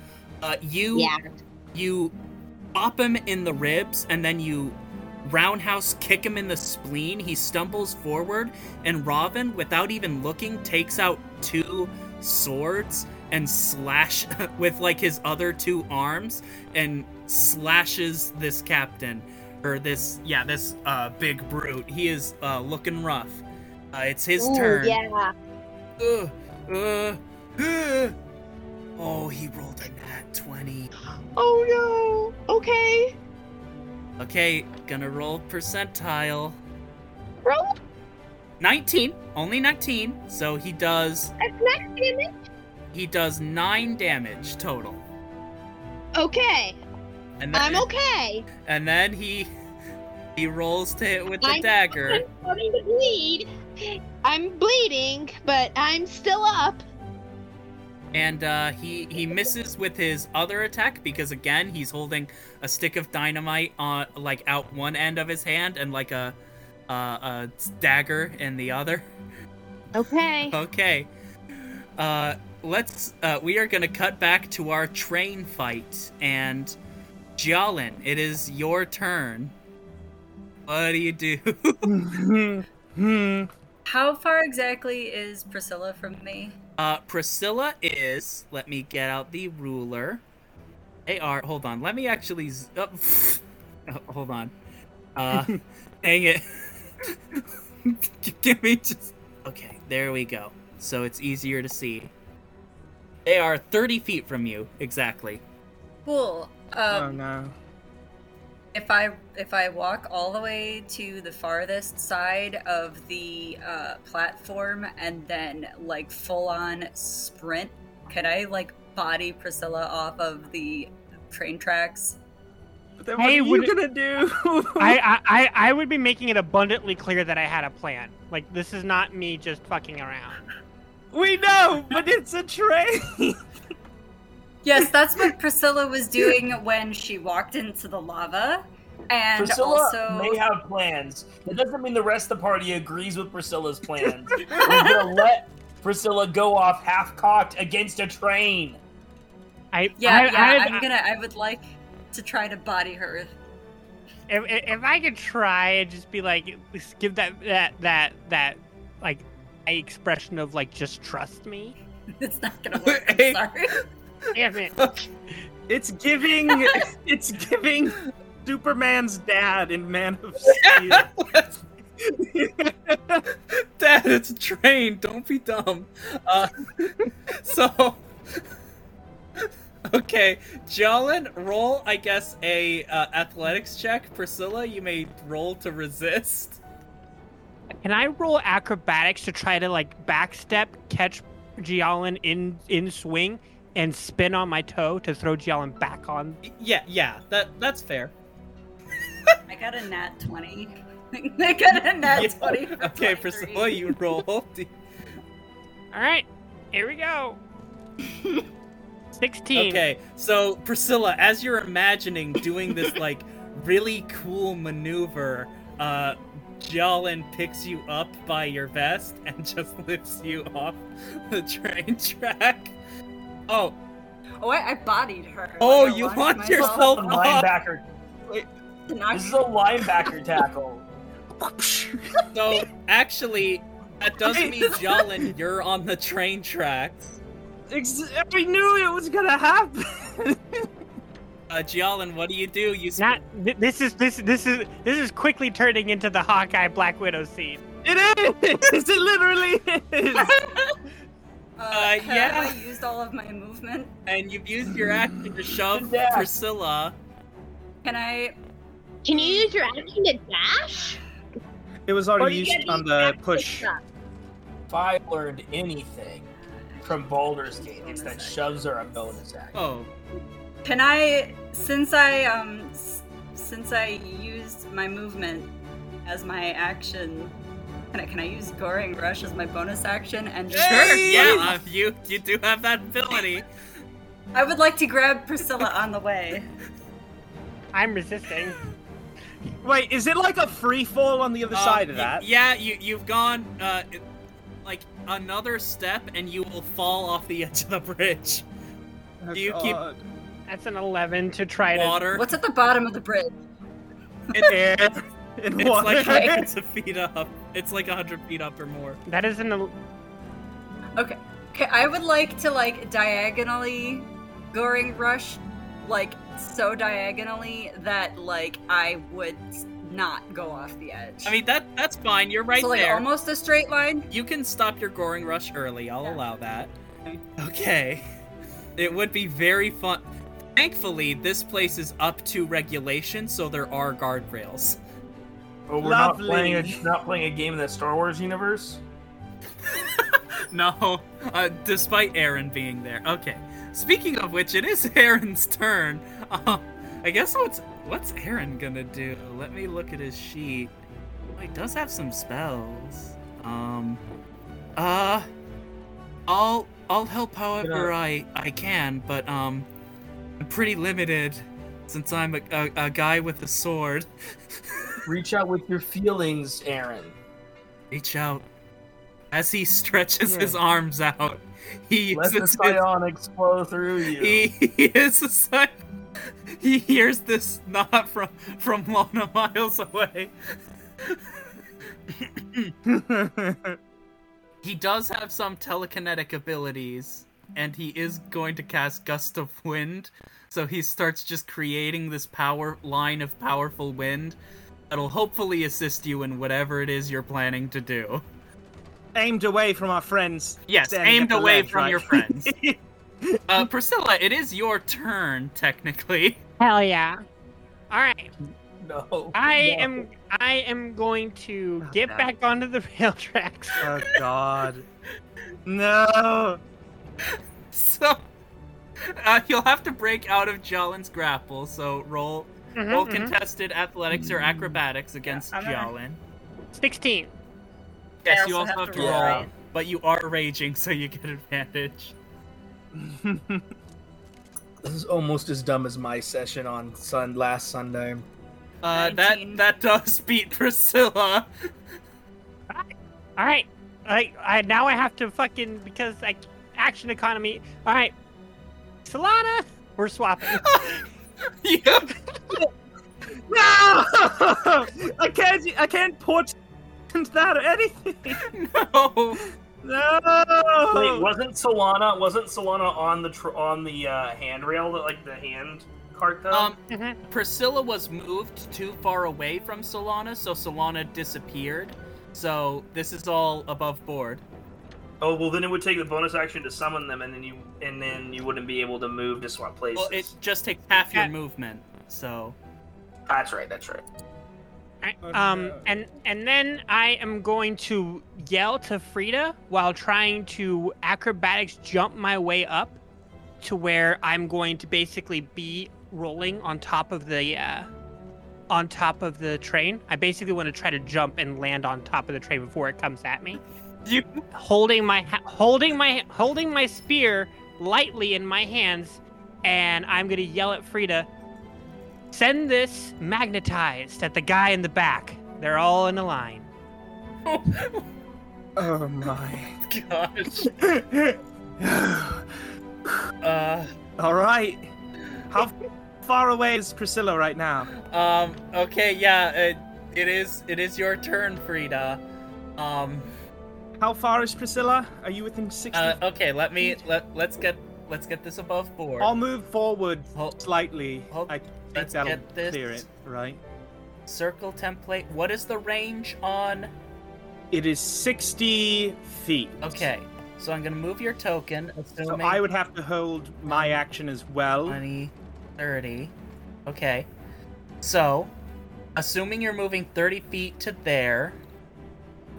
Uh, you Yeah. you pop him in the ribs and then you roundhouse kick him in the spleen. He stumbles forward, and Robin, without even looking, takes out two swords and slash [LAUGHS] with like his other two arms and slashes this captain or this yeah this uh big brute. He is uh looking rough. Uh, it's his Ooh, turn. Yeah. Uh, uh, uh. Oh, he rolled a nat 20. Oh no. Okay. Okay, gonna roll percentile. Roll. 19, only 19. So he does That's nine damage. he does 9 damage total. Okay. And then I'm okay. and then he he rolls to hit with the I'm- dagger. I'm starting to bleed. I'm bleeding, but I'm still up. And uh, he he misses with his other attack because again he's holding a stick of dynamite on like out one end of his hand and like a uh, a dagger in the other. Okay. Okay. Uh, let's. Uh, we are gonna cut back to our train fight, and Jialin, it is your turn. What do you do? [LAUGHS] [LAUGHS] How far exactly is Priscilla from me? Uh, Priscilla is. Let me get out the ruler. They are. Hold on. Let me actually. z- Oh, [LAUGHS] oh, hold on. Uh, [LAUGHS] dang it. [LAUGHS] Give me just. Okay, there we go. So it's easier to see. They are 30 feet from you, exactly. Cool. oh Um, no. If I if I walk all the way to the farthest side of the uh, platform and then like full on sprint, could I like body Priscilla off of the train tracks? But then what Hey, are you gonna do? [LAUGHS] I, I, I, I would be making it abundantly clear that I had a plan. Like this is not me just fucking around. we know, but it's a train. [LAUGHS] Yes, that's what Priscilla was [LAUGHS] doing when she walked into the lava. And Priscilla also may have plans. That doesn't mean the rest of the party agrees with Priscilla's plans. We're gonna [LAUGHS] let Priscilla go off half cocked against a train. I, Yeah, I, yeah, I, I'm gonna I would like to try to body her. if, if if I could try and just be like, give that that that that like a expression of like just trust me. [LAUGHS] It's not gonna work. I'm sorry. Damn it. [LAUGHS] It's giving. [LAUGHS] it's giving. Superman's dad in Man of [LAUGHS] Steel. Dad, it's a train. Don't be dumb. Uh, so, okay, Jialin, roll. I guess a uh, athletics check. Priscilla, you may roll to resist. Can I roll acrobatics to try to like backstep, catch Jialin in in swing, and spin on my toe to throw Jialin back on? Yeah, yeah, that that's fair. I got a nat twenty. [LAUGHS] I got a nat Yeah, twenty. For Okay, 23. Priscilla, you roll. [LAUGHS] All right, here we go. Sixteen. Okay, so Priscilla, as you're imagining doing this [LAUGHS] like really cool maneuver, uh Jialin picks you up by your vest and just lifts you off the train track. Oh, Oh, I, I bodied her. Oh, Like, you launched launched myself yourself [LAUGHS] A linebacker. to knock- This is a linebacker tackle. [LAUGHS] so actually, that doesn't mean Jialin, you're on the train tracks. Ex- I knew it was gonna happen. Uh, Jialin, what do you do? You sp- Not th- this is this this is this is quickly turning into the Hawkeye Black Widow scene. it is. [LAUGHS] It literally is. Uh, Uh, yeah. I used all of my movement? and you've used your action to shove Good dash. Priscilla. Can I? Can you use your action to dash? It was already used on the push. If I learned anything from Baldur's Gate, it's that shoves are a bonus action. Oh, Can I? Since I um, s- since I used my movement as my action, can I can I use Goring Rush as my bonus action and just? yeah, uh, you you do have that ability. [LAUGHS] I would like to grab Priscilla on the way. I'm resisting. Wait, is it like a free fall on the other Uh, side of y- that? Yeah, you you've gone uh, like another step, and you will fall off the edge of the bridge. Oh, do you keep- That's an eleven to try to. Water. What's at the bottom of the bridge? It's, air [LAUGHS] [LAUGHS] and [LAUGHS] it's water? like hundreds [LAUGHS] of feet up. It's like hundred feet up or more. That is an. el- Okay. Okay, I would like to like diagonally Goring Rush, like so diagonally that like I would not go off the edge. I mean that that's fine. You're right so like there. almost a straight line. You can stop your goring rush early. I'll Yeah. allow that. Okay. Okay. It would be very fun. Thankfully, this place is up to regulation, so there are guardrails. Oh, we're not playing a not playing a game in the Star Wars universe. [LAUGHS] No, uh, despite Aaron being there. Okay. Speaking of which, it is [LAUGHS] Aaron's turn. Uh, I guess what's what's Aaron gonna do? Let me look at his sheet. Oh, he does have some spells. Um. Uh. I'll I'll help however I I can, but um, I'm pretty limited since I'm a, a, a guy with a sword. [LAUGHS] Reach out with your feelings, Aaron. Reach out. As he stretches his arms out, he Let the uses his- psionics flow through you. he, he is a son. He hears this not from from Lona miles away. [LAUGHS] He does have some telekinetic abilities, and he is going to cast Gust of Wind. So he starts just creating this power line of powerful wind that'll hopefully assist you in whatever it is you're planning to do. Aimed away from our friends. Yes, aimed away ledge, from right? your friends. [LAUGHS] Uh, Priscilla, it is your turn technically. Hell yeah. All right. no. I no. am I am going to get no. back onto the [LAUGHS] rail tracks. oh God. No. [LAUGHS] So uh, you'll have to break out of Jialin's grapple. So roll Mhm, roll mhm. contested athletics or acrobatics against I'm Jialin. 16. Yes, I you also also have have to to roll. roll, right? but you are raging, so you get advantage. [LAUGHS] This is almost as dumb as my session on sun last Sunday. Uh, 19. that that does beat Priscilla. All right. I I now I have to fucking because like action economy. All right. Solana, we're swapping. [LAUGHS] [LAUGHS] yeah. No! [LAUGHS] I can't. I can't put that or anything. [LAUGHS] No. No. Wait, wasn't Solana wasn't Solana on the tr- on the uh, handrail, that like the hand cart though? Um, Mhm. Priscilla was moved too far away from Solana, so Solana disappeared. So this is all above board. Oh well, then it would take the bonus action to summon them, and then you and then you wouldn't be able to move to swap places. Well, it just takes half your Yeah. movement. So That's right. That's right. Alright, Oh, Um, and and then I am going to yell to Frida while trying to acrobatics jump my way up to where I'm going to basically be rolling on top of the uh, on top of the train. I basically want to try to jump and land on top of the train before it comes at me. You Holding my holding my holding my spear lightly in my hands, and I'm gonna yell at Frida. Send this magnetized at the guy in the back. They're all in a line. [LAUGHS] Oh my. gosh. [SIGHS] Uh, All right. How far away is Priscilla right now? um. Okay. Yeah. It, it is. It is your turn, Frida. Um. How far is Priscilla? Are you within sixty? Uh, okay. Let me. Let. Let's get. Let's get this above board. I'll move forward Hold- slightly. hold- I think let's that'll get this. clear it, right? Circle template. What is the range on? It is sixty feet. Okay. So I'm gonna move your token. So I would have to hold my action as well. 20, 30. Okay. So, assuming you're moving 30 feet to there.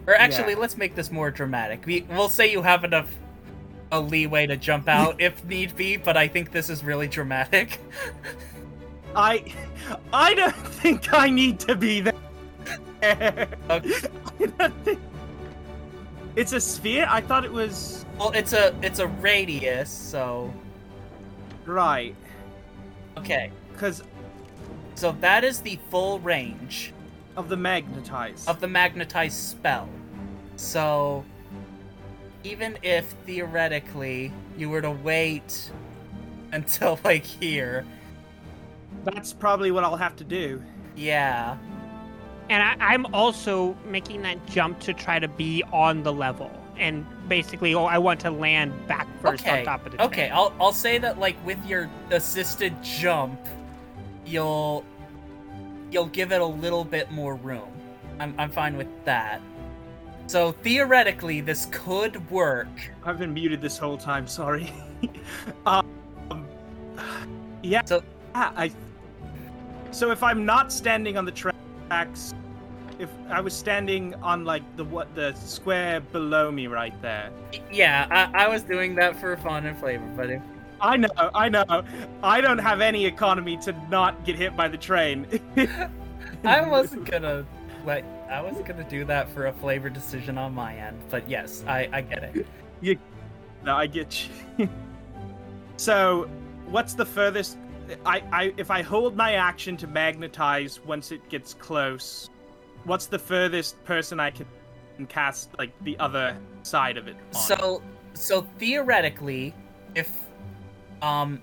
Or actually, Yeah. let's make this more dramatic. We, we'll say you have enough a leeway to jump out [LAUGHS] if need be, but I think this is really dramatic. [LAUGHS] I, I don't think I need to be there. [LAUGHS] Okay. I don't think- It's a sphere. I thought it was Well, it's a it's a radius, so right okay. because So that is the full range of the magnetize. of the magnetized spell. So even if theoretically you were to wait until [LAUGHS] like here, That's probably what I'll have to do. yeah. And I, I'm also making that jump to try to be on the level. And basically, oh, I want to land back first okay. on top of the train. okay, I'll I'll say that like with your assisted jump, you'll you'll give it a little bit more room. I'm I'm fine with that. So theoretically, this could work. I've been muted this whole time. Sorry. [LAUGHS] um, yeah. So- yeah, I. So if I'm not standing on the tracks, if I was standing on like the what the square below me right there. Yeah, I, I was doing that for fun and flavor, but if I know, I know. I don't have any economy to not get hit by the train. [LAUGHS] I wasn't gonna like I wasn't gonna do that for a flavor decision on my end, but yes, I, I get it. You, No, I get you. [LAUGHS] so, what's the furthest? I, I, if I hold my action to magnetize once it gets close, what's the furthest person I can cast like the other side of it? On? So so theoretically, if um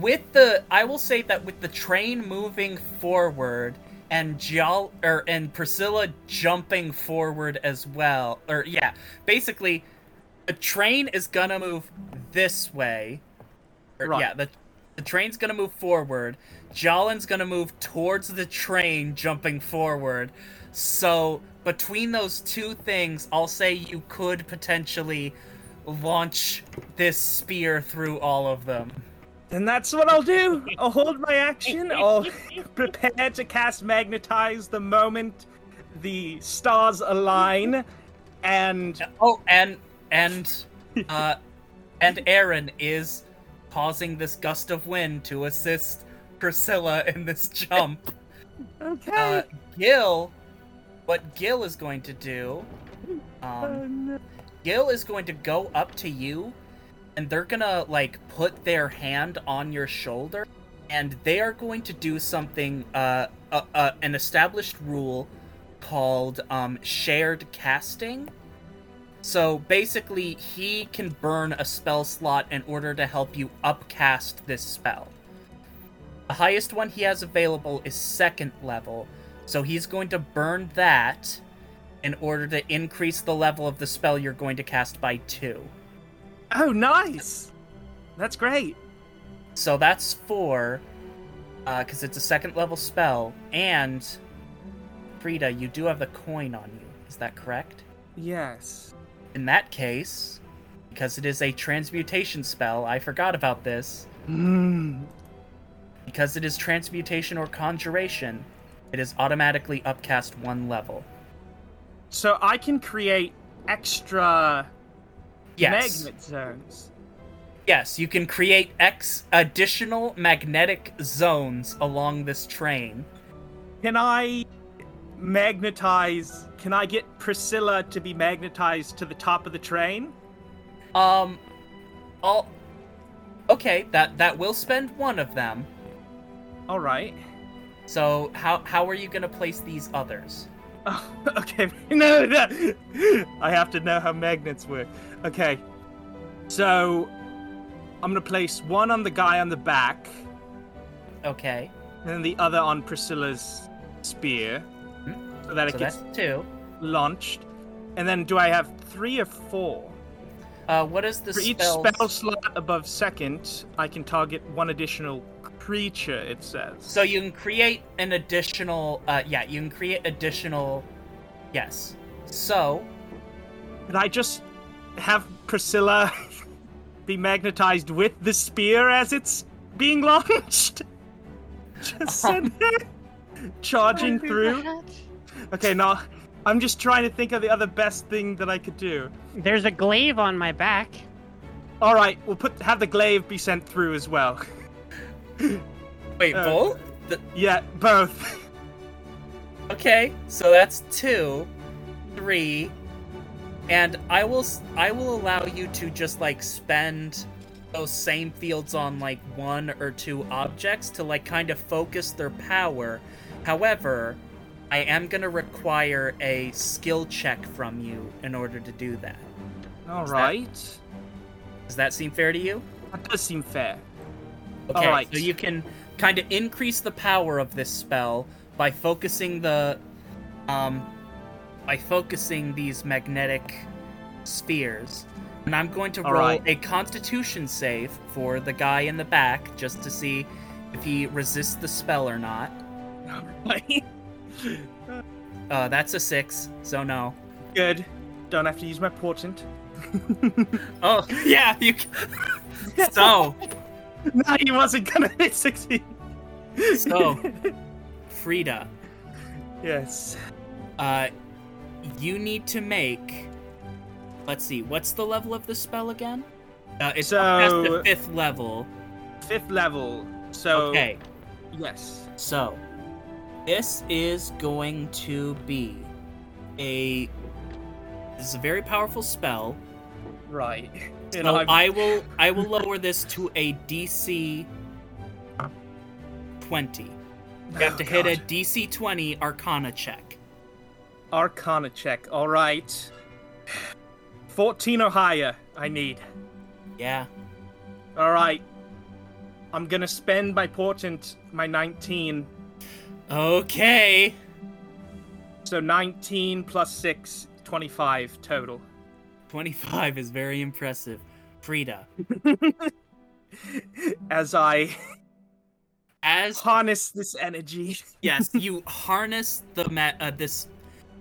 with the I will say that with the train moving forward and Jol or and Priscilla jumping forward as well, or yeah, basically the train is gonna move this way. Or, Right. Yeah, the the train's gonna move forward. Jialin's gonna move towards the train, jumping forward. So between those two things, I'll say you could potentially launch this spear through all of them. Then that's what I'll do. I'll hold my action. I'll [LAUGHS] prepare to cast Magnetize the moment the stars align. And Oh, and and uh and Aaron is causing this gust of wind to assist Priscilla in this jump. [LAUGHS] okay. Uh, Gil, what Gil is going to do, Oh, um, no. Gil is going to go up to you, and they're gonna like put their hand on your shoulder, and they are going to do something, uh, uh, uh an established rule called um, shared casting. So basically, he can burn a spell slot in order to help you upcast this spell. The highest one he has available is second level, so he's going to burn that in order to increase the level of the spell you're going to cast by two. oh, nice. That's great. So that's four, because it's a second level spell, and Frida, you do have the coin on you. Is that correct? Yes. In that case, because it is a transmutation spell, I forgot about this. Mm. Because it is transmutation or conjuration, it is automatically upcast one level. So I can create extra Yes. magnet zones. Yes, you can create X additional magnetic zones along this train. Can I magnetize? Can I get Priscilla to be magnetized to the top of the train? Um, all. Okay, that that will spend one of them. All right. So how how are you gonna place these others? Oh, [LAUGHS] okay. [LAUGHS] No, no. I have to know how magnets work. Okay. So I'm gonna place one on the guy on the back, Okay, and then the other on Priscilla's spear, so that it so gets two. launched. And then do I have three or four? Uh, what is the For each spell slot above second, I can target one additional creature. It says. So you can create an additional. Uh, yeah, you can create additional. Yes. So Can I just have Priscilla [LAUGHS] be magnetized with the spear as it's being launched? [LAUGHS] Just [LAUGHS] send her charging through. Okay, now I'm just trying to think of the other best thing that I could do. There's a glaive on my back. All right, we'll put have the glaive be sent through as well. [LAUGHS] wait, Uh, both. The, yeah, both. Okay, so that's two, three, and I will I will allow you to just like spend those same fields on like one or two objects to like kind of focus their power. However, I am gonna require a skill check from you in order to do that. All Is that- Does that seem fair to you? that does seem fair. Okay, Alright. so you can kind of increase the power of this spell by focusing the um by focusing these magnetic spheres. And I'm going to roll Alright. a constitution save for the guy in the back just to see if he resists the spell or not. Right. [LAUGHS] Uh that's a 6, so no. Good. Don't have to use my portent. [LAUGHS] Oh, yeah, you [LAUGHS] So, [LAUGHS] no, he wasn't gonna hit succeed. So. [LAUGHS] Frida, yes. uh you need to make Let's see, what's the level of the spell again? Uh, it's past So- the fifth level. Fifth level. So Okay, yes. so this is going to be a. This is a very powerful spell. Right. [LAUGHS] So I'm- I will I will lower this to a DC twenty. You have Oh, to hit a DC twenty Arcana check. Arcana check. All right. 14 or higher, I need. Yeah. All right. I'm gonna spend my portent, my 19. Okay. So 19 plus 6, 25 total. 25 is very impressive. Frida, [LAUGHS] As I as harness this energy. [LAUGHS] yes, [LAUGHS] you harness the ma- uh, this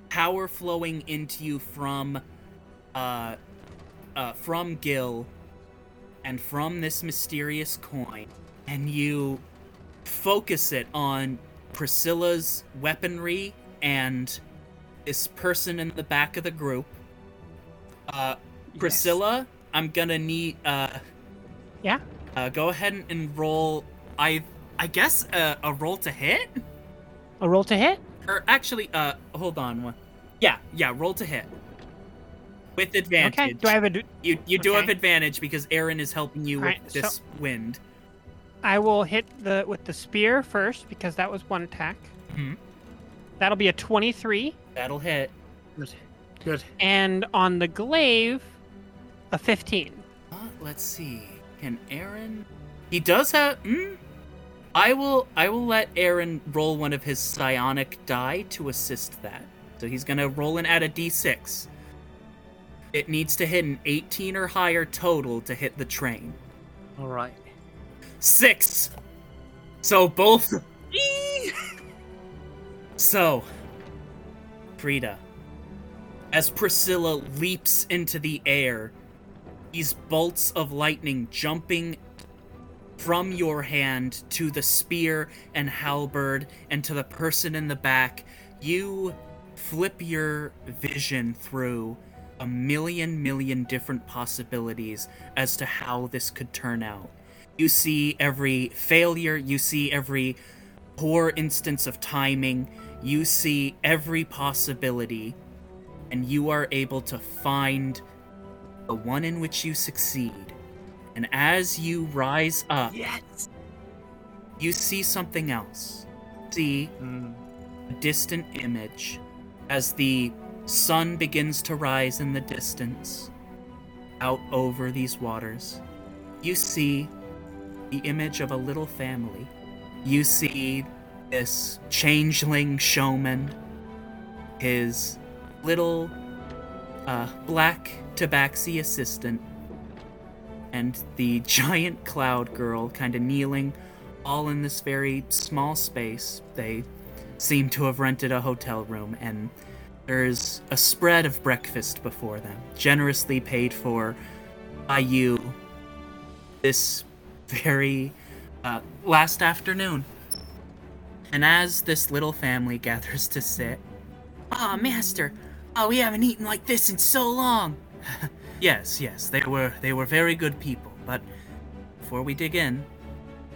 power flowing into you from uh uh from Gil and from this mysterious coin and you focus it on Priscilla's weaponry and this person in the back of the group. Uh Priscilla, I'm gonna need uh Yeah? uh go ahead and- roll I I guess uh, a roll to hit? A roll to hit? Or actually, uh, hold on one. Yeah, yeah, roll to hit. With advantage. Okay. Do I have a? Do- You you do have advantage because Aaron is helping you with Alright, so- this wind. I will hit the with the spear first because that was one attack. Mhm. That'll be a 23, That'll hit. Good. Good. and on the glaive, a 15. Uh, let's see. Can Aaron? He does have. Mm, I will. I will let Aaron roll one of his psionic die to assist that. So he's gonna roll and add a d6. It needs to hit an 18 or higher total to hit the train. All right. Six. So both. [LAUGHS] so, Frida, as Priscilla leaps into the air, these bolts of lightning jumping from your hand to the spear and halberd and to the person in the back, you flip your vision through a million, million different possibilities as to how this could turn out. You see every failure, you see every poor instance of timing, you see every possibility, and you are able to find the one in which you succeed. And as you rise up, Yes. you see something else. See Mm. a distant image as the sun begins to rise in the distance out over these waters. You see the image of a little family. You see this changeling showman, his little uh, black tabaxi assistant, and the [LAUGHS] giant cloud girl kind of kneeling all in this very small space. They seem to have rented a hotel room, and there's a spread of breakfast before them, generously paid for by you this very uh, last afternoon. And as this little family [LAUGHS] gathers to sit, Ah, master, oh, we haven't eaten like this in so long. [LAUGHS] yes, yes, they were they were very good people, but before we dig in,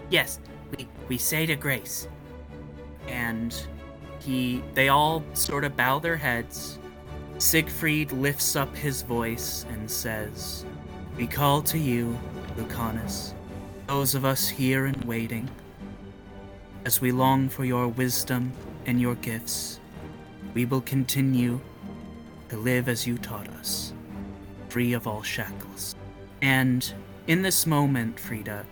yes, we we say to grace. And he they all sort of bow their heads. Siegfried lifts up his voice and says, We call to you, Lucanus, those of us here and waiting, as we long for your wisdom and your gifts. We will continue to live as you taught us, free of all shackles. And in this moment, Frida,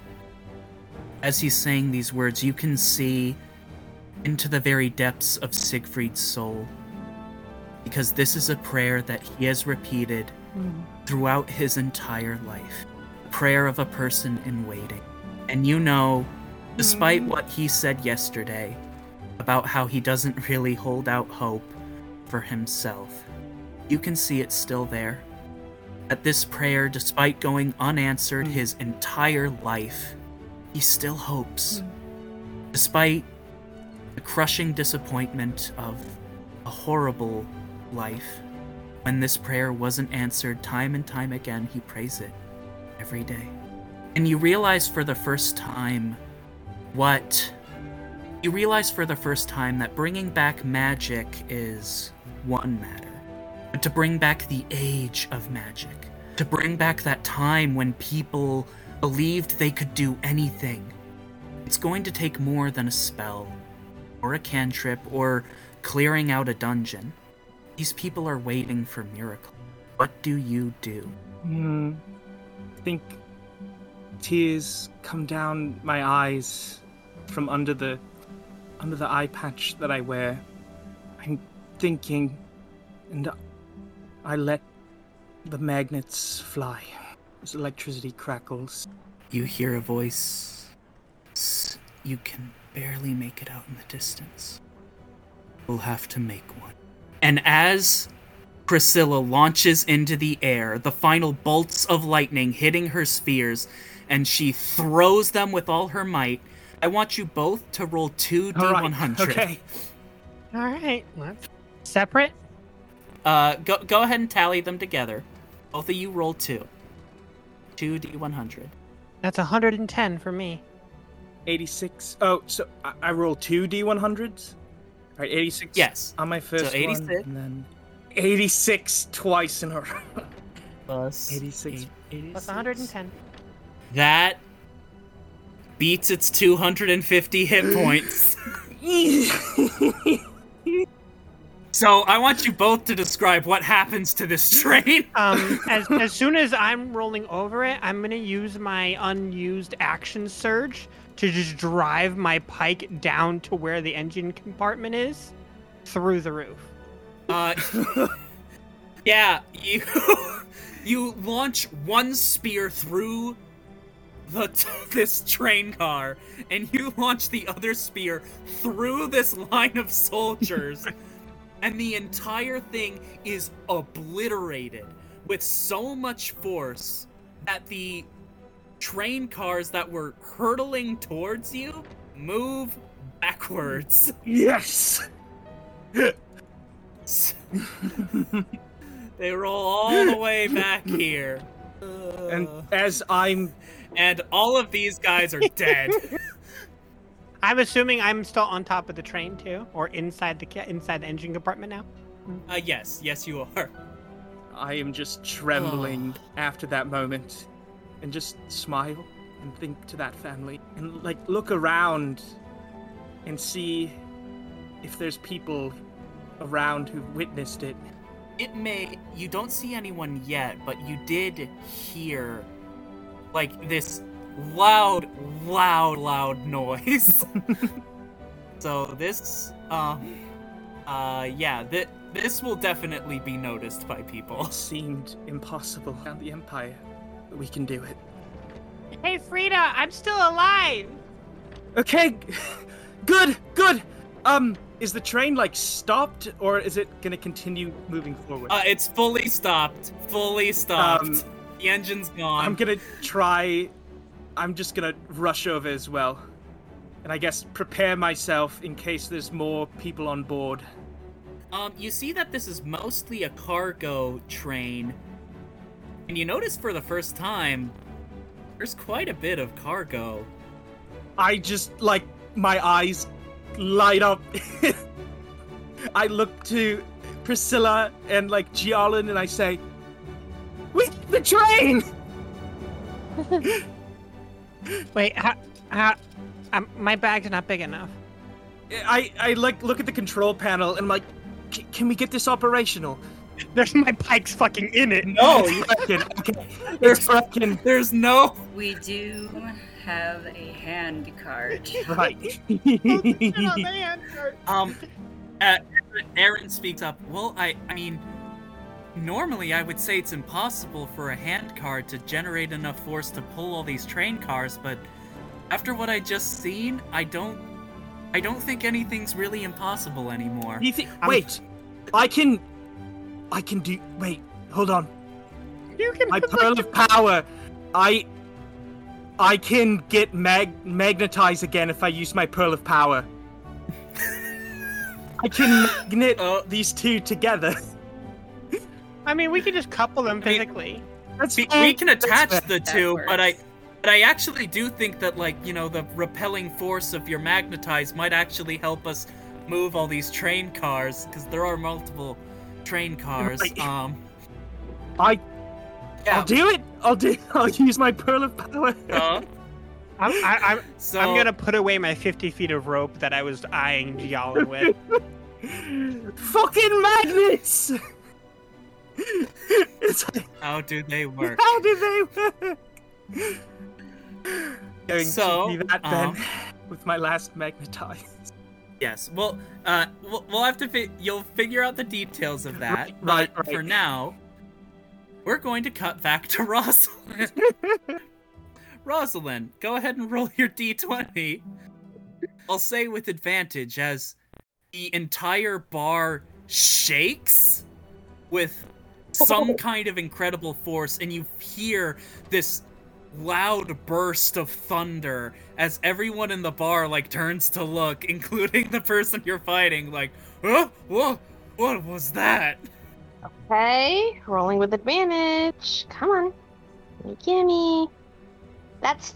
as he's saying these words, you can see into the very depths of Siegfried's soul. Because this is a prayer that he has repeated mm. throughout his entire life. Prayer of a person in waiting. And you know, despite mm. what he said yesterday about how he doesn't really hold out hope for himself, you can see it still there. At this prayer, despite going unanswered mm. his entire life, he still hopes. Mm. Despite the crushing disappointment of a horrible life, when this prayer wasn't answered time and time again, he prays it every day. And you realize for the first time what. You realize for the first time that bringing back magic is one matter. To bring back the age of magic, to bring back that time when people believed they could do anything, it's going to take more than a spell, or a cantrip, or clearing out a dungeon. These people are waiting for miracles. What do you do? Hmm. I think tears come down my eyes from under the under the eye patch that I wear. I'm thinking, and I let the magnets fly as electricity crackles. You hear a voice. You can barely make it out in the distance. We'll have to make one. And as Priscilla launches into the air, the final bolts of lightning hitting her spheres, and she throws them with all her might, I want you both to roll two All right, d100. Okay. All right. Let's separate. Uh, go go ahead and tally them together. Both of you roll two. Two d100. That's 110 for me. 86. Oh, so I, I roll two d100s? Alright, 86 Yes. on my first one. 86. And then 86 twice in a row. Plus [LAUGHS] 86. Plus 110. That beats its 250 hit points. [LAUGHS] so I want you both to describe what happens to this [LAUGHS] train. Um, as, as soon as I'm rolling over it, I'm gonna use my unused action surge to just drive my pike down to where the engine compartment is, through the roof. Uh, [LAUGHS] yeah, you [LAUGHS] you launch one spear through the this train car, and you launch the other spear through this line of soldiers, and the entire thing is obliterated with so much force that the train cars that were hurtling towards you move backwards. yes! [LAUGHS] they roll all the way back here. And as I'm and all of these guys are dead. [LAUGHS] I'm assuming I'm still on top of the train too, or inside the inside the engine compartment now. uh, yes, yes, you are. I am just trembling after that moment and just smile and think to that family and like look around and see if there's people around who've witnessed it. It may. You don't see anyone yet, but you did hear, like, this loud, loud, loud noise. [LAUGHS] so this, um, uh, yeah, th- this will definitely be noticed by people. It seemed impossible around the Empire, but we can do it. Hey Frida, I'm still alive. Okay, [LAUGHS] good, good. Um, is the train like stopped or is it gonna continue moving forward? Uh, it's fully stopped. Fully stopped. Um, the engine's gone. I'm gonna try. I'm just gonna rush over as well, and I guess prepare myself in case there's more people on board. Um, you see that this is mostly a cargo train, and you notice for the first time, there's quite a bit of cargo. I just like my eyes light up. [LAUGHS] I look to Priscilla and like Jialin and I say, "We the train!" [LAUGHS] Wait, how, how, um, my bag's not big enough. I I like look at the control panel and I'm like, "C- "Can we get this operational?" There's my pike's fucking in it. No, It's fucking okay. It's fucking there's no. We do have a hand card. [LAUGHS] right. [LAUGHS] Um, uh, Aaron speaks up. Well, I, I mean, normally I would say it's impossible for a hand card to generate enough force to pull all these train cars, but after what I just seen, I don't, I don't think anything's really impossible anymore. You think? Wait, I can, I can do. Wait, hold on. You can My pearl of power. I, I can get mag magnetized again if I use my pearl of power. [LAUGHS] I can magnet Uh, these two together. [LAUGHS] I mean, we can just couple them I mean- physically. That's we, we can attach fair. the That two, but I, but I actually do think that like you know the repelling force of your magnetize might actually help us move all these train cars because there are multiple train cars. Right. Um, I, yeah. I'll do it. I'll do. [LAUGHS] I'll use my pearl of power. uh, I'm, I, I'm, so I'm gonna put away my 50 feet of rope that I was eyeing Jialin with. [LAUGHS] Fucking magnets! It's like, How do they work? how do they work? Going So, to be that um, then with my last magnetize. Yes. Well, uh, we'll, we'll have to. Fi- you'll figure out the details of that. Right, right, but right. for now, we're going to cut back to [LAUGHS] Rosalind. [LAUGHS] Rosalind, go ahead and roll your d20. I'll say with advantage as the entire bar shakes with some [LAUGHS] kind of incredible force, and you hear this loud burst of thunder as everyone in the bar like turns to look, [LAUGHS] including the person you're fighting. Like, huh? What? What was that? Okay, rolling with advantage. Come on. Gimme. That's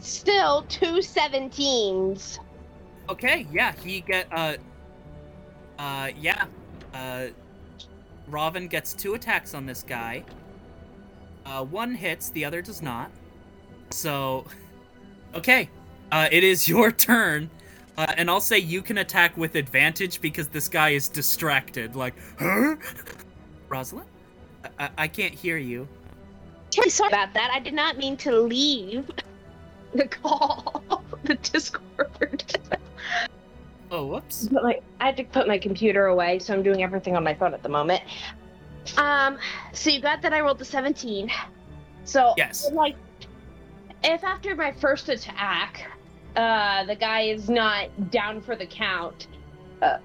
still two 17s. Okay, yeah, he get uh, uh, yeah, uh, Robin gets two attacks on this guy. Uh, one hits, the other does not. So, [LAUGHS] okay, uh, it is [LAUGHS] your turn. Uh, and I'll say you can attack with advantage because this guy is distracted. Like, huh? [LAUGHS] Rosalind? I-, I, can't hear you. Hey, sorry about that. I did not mean to leave the call, the Discord. Oh, whoops. But like, I had to put my computer away, so I'm doing everything on my phone at the moment. Um, so you got that I rolled the 17. So Yes. like, if after my first attack, uh, the guy is not down for the count, uh,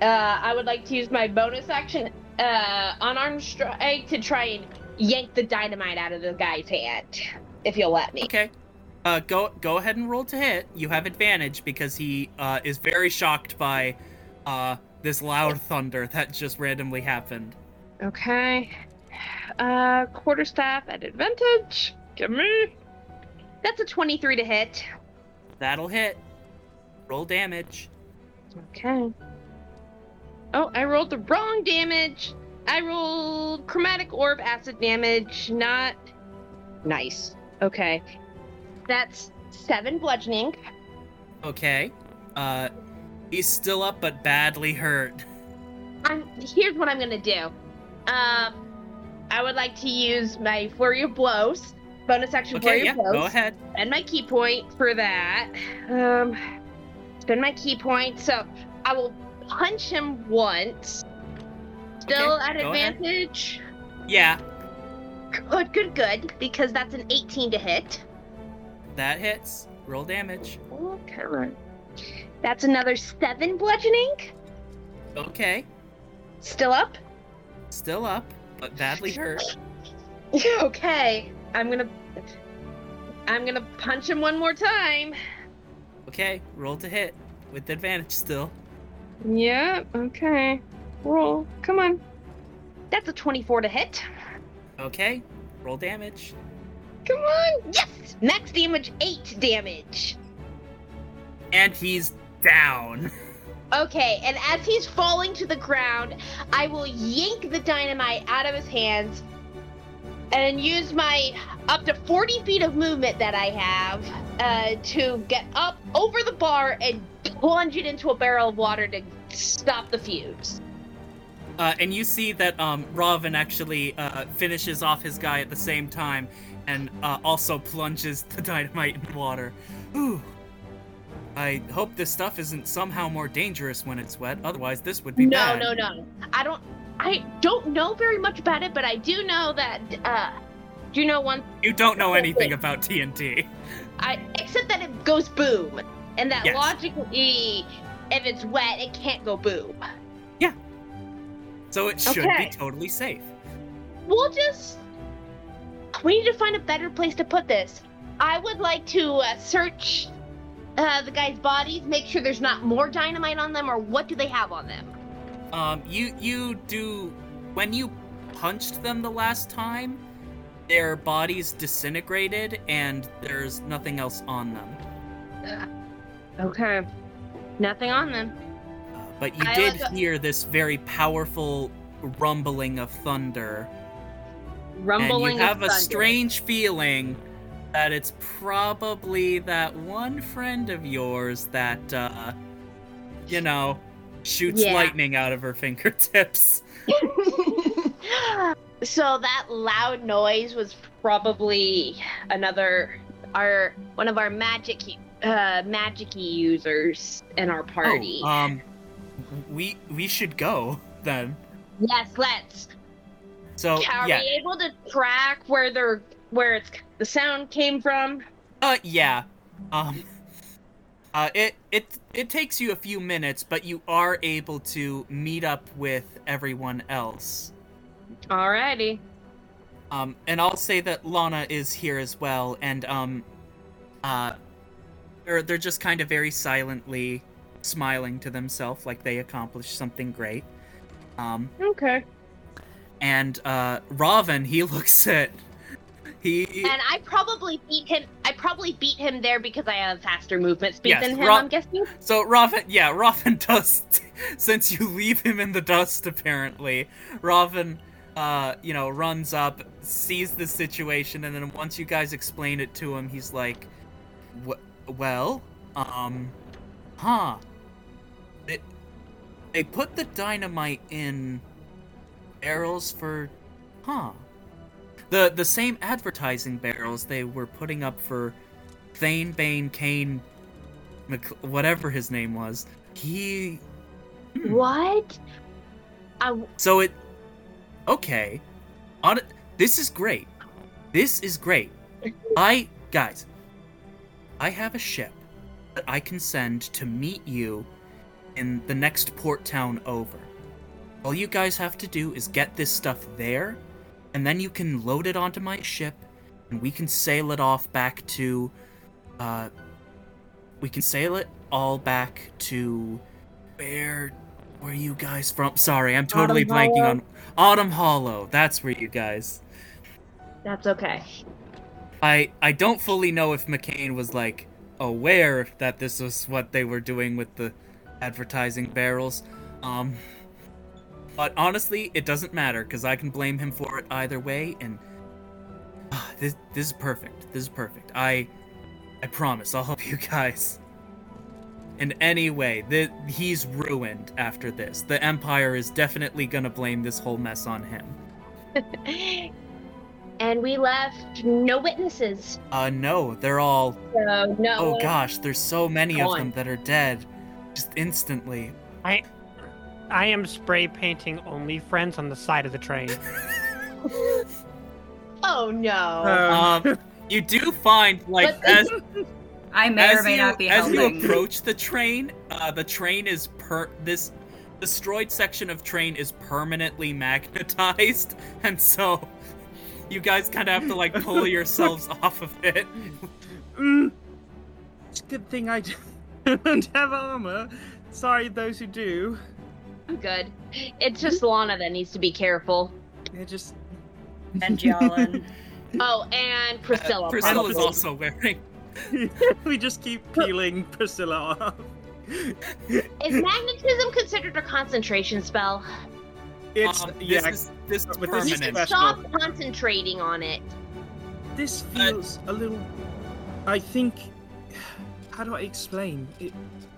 uh, I would like to use my bonus action, uh, unarmed strike to try and yank the dynamite out of the guy's hand, if you'll let me. Okay. Uh, go go ahead and roll to hit. You have advantage because he uh, is very shocked by uh, this loud thunder that just randomly happened. Okay. Uh, quarterstaff at advantage. Give me. That's a 23 to hit. That'll hit. Roll damage. Okay. Oh, I rolled the wrong damage. I rolled chromatic orb acid damage. Not nice. Okay. That's seven bludgeoning. Okay. Uh, he's still up but badly hurt. I'm here's what I'm gonna do. Um, I would like to use my flurry of blows, bonus action Okay, flurry yeah, of blows. go ahead. spend my ki point for that. Um, spend my ki point. So I will punch him once. Still Okay, at go ahead. advantage. Yeah, Good, good, good. Because that's an 18 to hit. That hits. Roll damage. Okay. That's another seven bludgeoning. Okay. Still up. Still up, but badly hurt. [LAUGHS] okay. I'm gonna. I'm gonna punch him one more time. Okay, roll to hit with advantage still. Yeah. Okay. Roll. Come on. That's a 24 to hit. Okay, roll damage. Come on! Yes! Max damage, 8 damage. And he's down. [LAUGHS] Okay, and as he's falling to the ground, I will yank the dynamite out of his hands and use my up to 40 feet of movement that I have uh, to get up over the bar and plunge it into a barrel of water to stop the fuse. Uh, and you see that um, Robin actually uh, finishes off his guy at the same time and uh, also plunges the [LAUGHS] dynamite in water. Ooh. I hope this stuff isn't somehow more dangerous when it's wet, otherwise, this would be no, bad. no, no. I don't. I don't know very much about it, but I do know that. Uh, do you know one? You don't know [LAUGHS] anything about TNT. I except that it goes boom, and that Yes. logically, if it's wet, it can't go boom. Yeah. So it should Okay. be totally safe. We'll just. We need to find a better place to put this. I would like to uh, search uh, the guy's bodies, make sure there's not more dynamite on them, or what do they have on them? Um, you you do when you punched them the last time, their bodies disintegrated and there's nothing else on them. Okay. Nothing on them. Uh, but you I did like- hear this very powerful rumbling of thunder, Rumbling. and you have of a thunder. strange feeling that it's probably that one friend of yours that uh, you know shoots Yeah. lightning out of her fingertips. [LAUGHS] So that loud noise was probably another our one of our magic uh magic users in our party. Oh, um, we we should go then. yes, let's. So Are yeah, we able to track where they're where it's the sound came from? uh, yeah, um, uh, it it it takes you a few minutes, but you are able to meet up with everyone else. Alrighty. Um, and I'll say that Lana is here as well, and um, uh, they're they're just kind of very silently smiling to themselves, like they accomplished something great. Um, Okay. And uh, Raven, he [LAUGHS] looks at he. And I probably beat him. I probably beat him there because I have faster movement speed Yes, than him. Ro- I'm guessing. So Raven, yeah, Raven [LAUGHS] does. Since you leave him in the dust, apparently, Raven, uh, you know, runs up, sees the situation, and then once you guys explain it to him, he's like, "Well, um, huh? They, they put the dynamite in barrels for, huh? The the same advertising barrels they were putting up for Thane Bane Kane Mc- whatever his name was. He Hmm. What? I so it okay. On this is great. This is great. I guys, I have a ship that I can send to meet you in the next port town over. All you guys have to do is get this stuff there, and then you can load it onto my ship, and we can sail it off back to, uh, we can sail it all back to where where are you guys from? Sorry, I'm totally Autumn blanking Hollow. on Autumn Hollow. That's where you guys. That's okay. I I don't fully know if McCain was like aware that this was what they were doing with the advertising barrels. Um but honestly, it doesn't matter cuz I can blame him for it either way and ah, this this is perfect. This is perfect. I I promise I'll help [LAUGHS] you guys. In any way, the, he's ruined after this. The Empire is definitely gonna blame this whole mess on him. [LAUGHS] and we left no witnesses. Uh, no, they're all So no. Oh gosh, there's so many of Gone. them that are dead. Just instantly. I am spray painting only friends on the side of the train. [LAUGHS] Oh no. Um, you do find like But- as [LAUGHS] I may or may you not be as you approach the train, uh, the train is per this destroyed section of train is permanently magnetized, [LAUGHS] and so you guys kind of have to like pull yourselves off of it. Mm. It's a good thing I don't have armor. Sorry, those who do. I'm good. It's just Lana that needs to be careful. They're just. and Jialin. [LAUGHS] Oh, and Priscilla. Uh, Priscilla's probably. also wearing. [LAUGHS] we just keep peeling Priscilla off. Is magnetism considered a concentration spell? It's um, yeah. This is this is but this You can permanent. special. stop concentrating on it. This feels a little. I think. How do I explain it?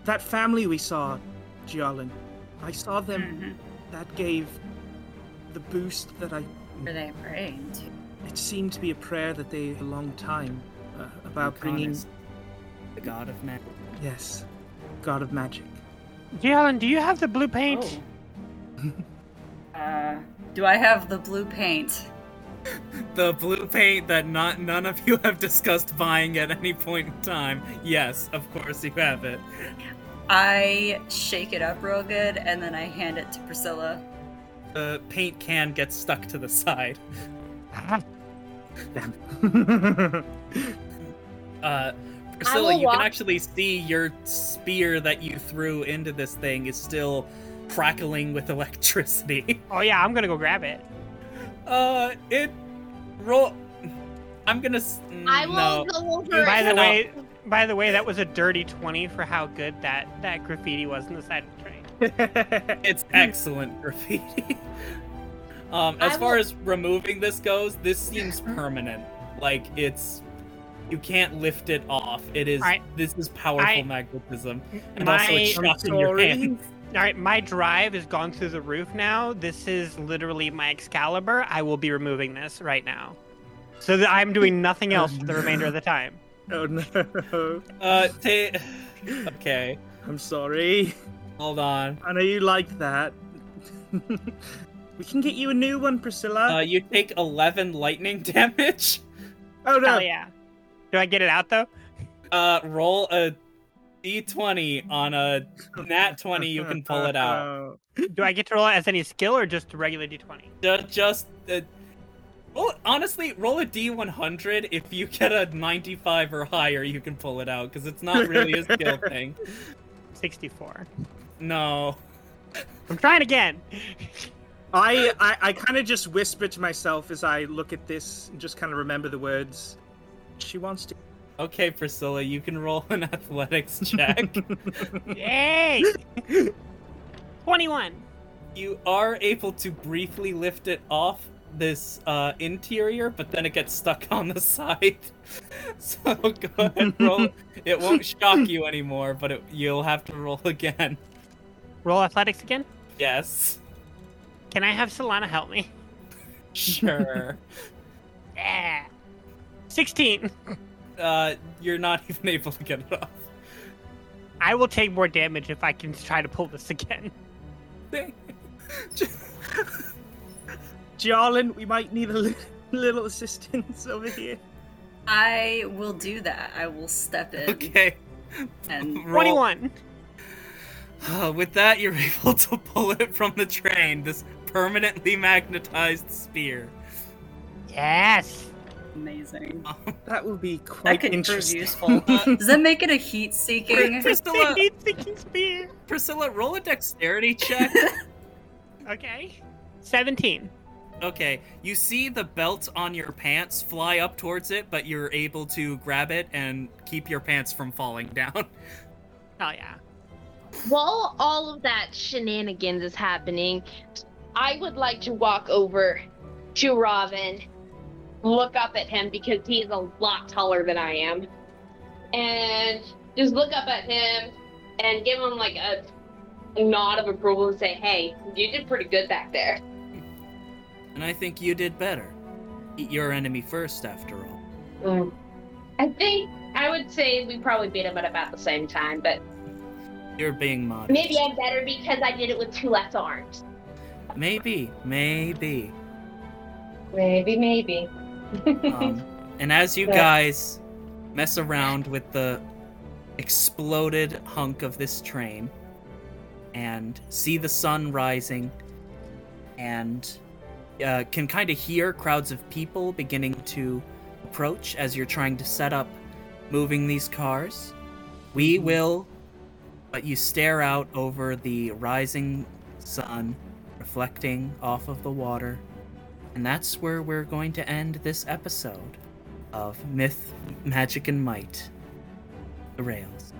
That family we saw, Jialin. I saw them. Mhm. That gave the boost that I. Were they praying to? It seemed to be a prayer that they a long time uh, about bringing. The god of magic. Yes, God of Magic. Jialin, do you have the blue paint? [LAUGHS] Uh, do I have the blue paint? [LAUGHS] The blue paint that not none of you have discussed buying at any point in time. Yes, of course you have it. I shake it up real good and then I hand it to Priscilla. The paint can get stuck to the side. Damn. [LAUGHS] Uh, Priscilla, you walk- can actually see your spear that you threw into this thing is still crackling with [LAUGHS] electricity. Oh yeah, I'm gonna go grab it. Uh, it roll. I'm gonna. s- I will no. go over By the way, by the way, that was a dirty twenty for how good that that graffiti was on the side of the train. [LAUGHS] It's excellent graffiti. [LAUGHS] um, as I far will- as removing this goes, this seems permanent. Like it's, you can't lift it off. It is. I- this is powerful I- magnetism, and also it's My in your sorry. hands. All right, my drive has gone through the roof now. This is literally my Excalibur. I will be removing this right now. So that I'm doing nothing else for the remainder of the time. Oh no. Uh, ta- okay, I'm sorry. hold on. I know you like that. we can get you a new one, Priscilla. Uh, you take 11 lightning [LAUGHS] damage. oh no. Hell yeah. Do I get it out though? Uh, roll a d20 on a nat 20. You can pull it out. [LAUGHS] Do I get to roll it as any skill or just a regular d20? Ju- Just, uh, well, honestly, roll a d100. If you get a 95 or higher, you can pull it out because it's not really a skill [LAUGHS] thing. 64. No. I'm trying again. I, I, I kind of just whisper to myself as I look at this and just kind of remember the words. She wants to. Okay, Priscilla, you can roll an athletics [LAUGHS] check. Yay! [LAUGHS] 21. you are able to briefly lift it off this uh, interior, but then it gets stuck [LAUGHS] on the side. [LAUGHS] so go ahead, roll. [LAUGHS] it won't shock you anymore, but it, you'll have to roll again. Roll athletics again. Yes, Can I have Solana help me? sure. Yeah. 16. uh, you're not even able to get it off. I will take more damage if I can try to pull this again. Jialin, we might need a li- [LAUGHS] little assistance over here. I will do that. I will step in okay. and [LAUGHS] Roll. 21. Uh, with that, you're [LAUGHS] able to pull it from the train. This permanently magnetized spear. Yes. amazing. That will be That quite could prove interesting. useful. Does that make it a heat seeking? Priscilla, Seeking spear. Priscilla, roll a dexterity check. Okay. 17. Okay, you see the belt on your pants fly up towards it, but you're able to grab it and keep your pants from falling down. [LAUGHS] Oh yeah. While all of that shenanigans is happening, I would like to walk over to Robin, look up at him because he's a lot taller than I am, and just look up at him and give him like a, a nod of approval and say, "Hey, you did pretty good back there." And I think you did better. Eat your enemy first, after all. Mm. I think I would say we probably beat him at about the same time, but You're being modest. maybe I'm better because I did it with two less arms. Maybe, maybe. Maybe, maybe. Um, [LAUGHS] and as you guys mess around with the exploded hunk of this train and see the sun rising and uh, can kind of hear crowds of people beginning to approach as you're trying to set up moving these cars, we will but you stare out over the rising sun reflecting off of the water and that's where we're going to end this episode of Myth, Magic, and Might. The Rails.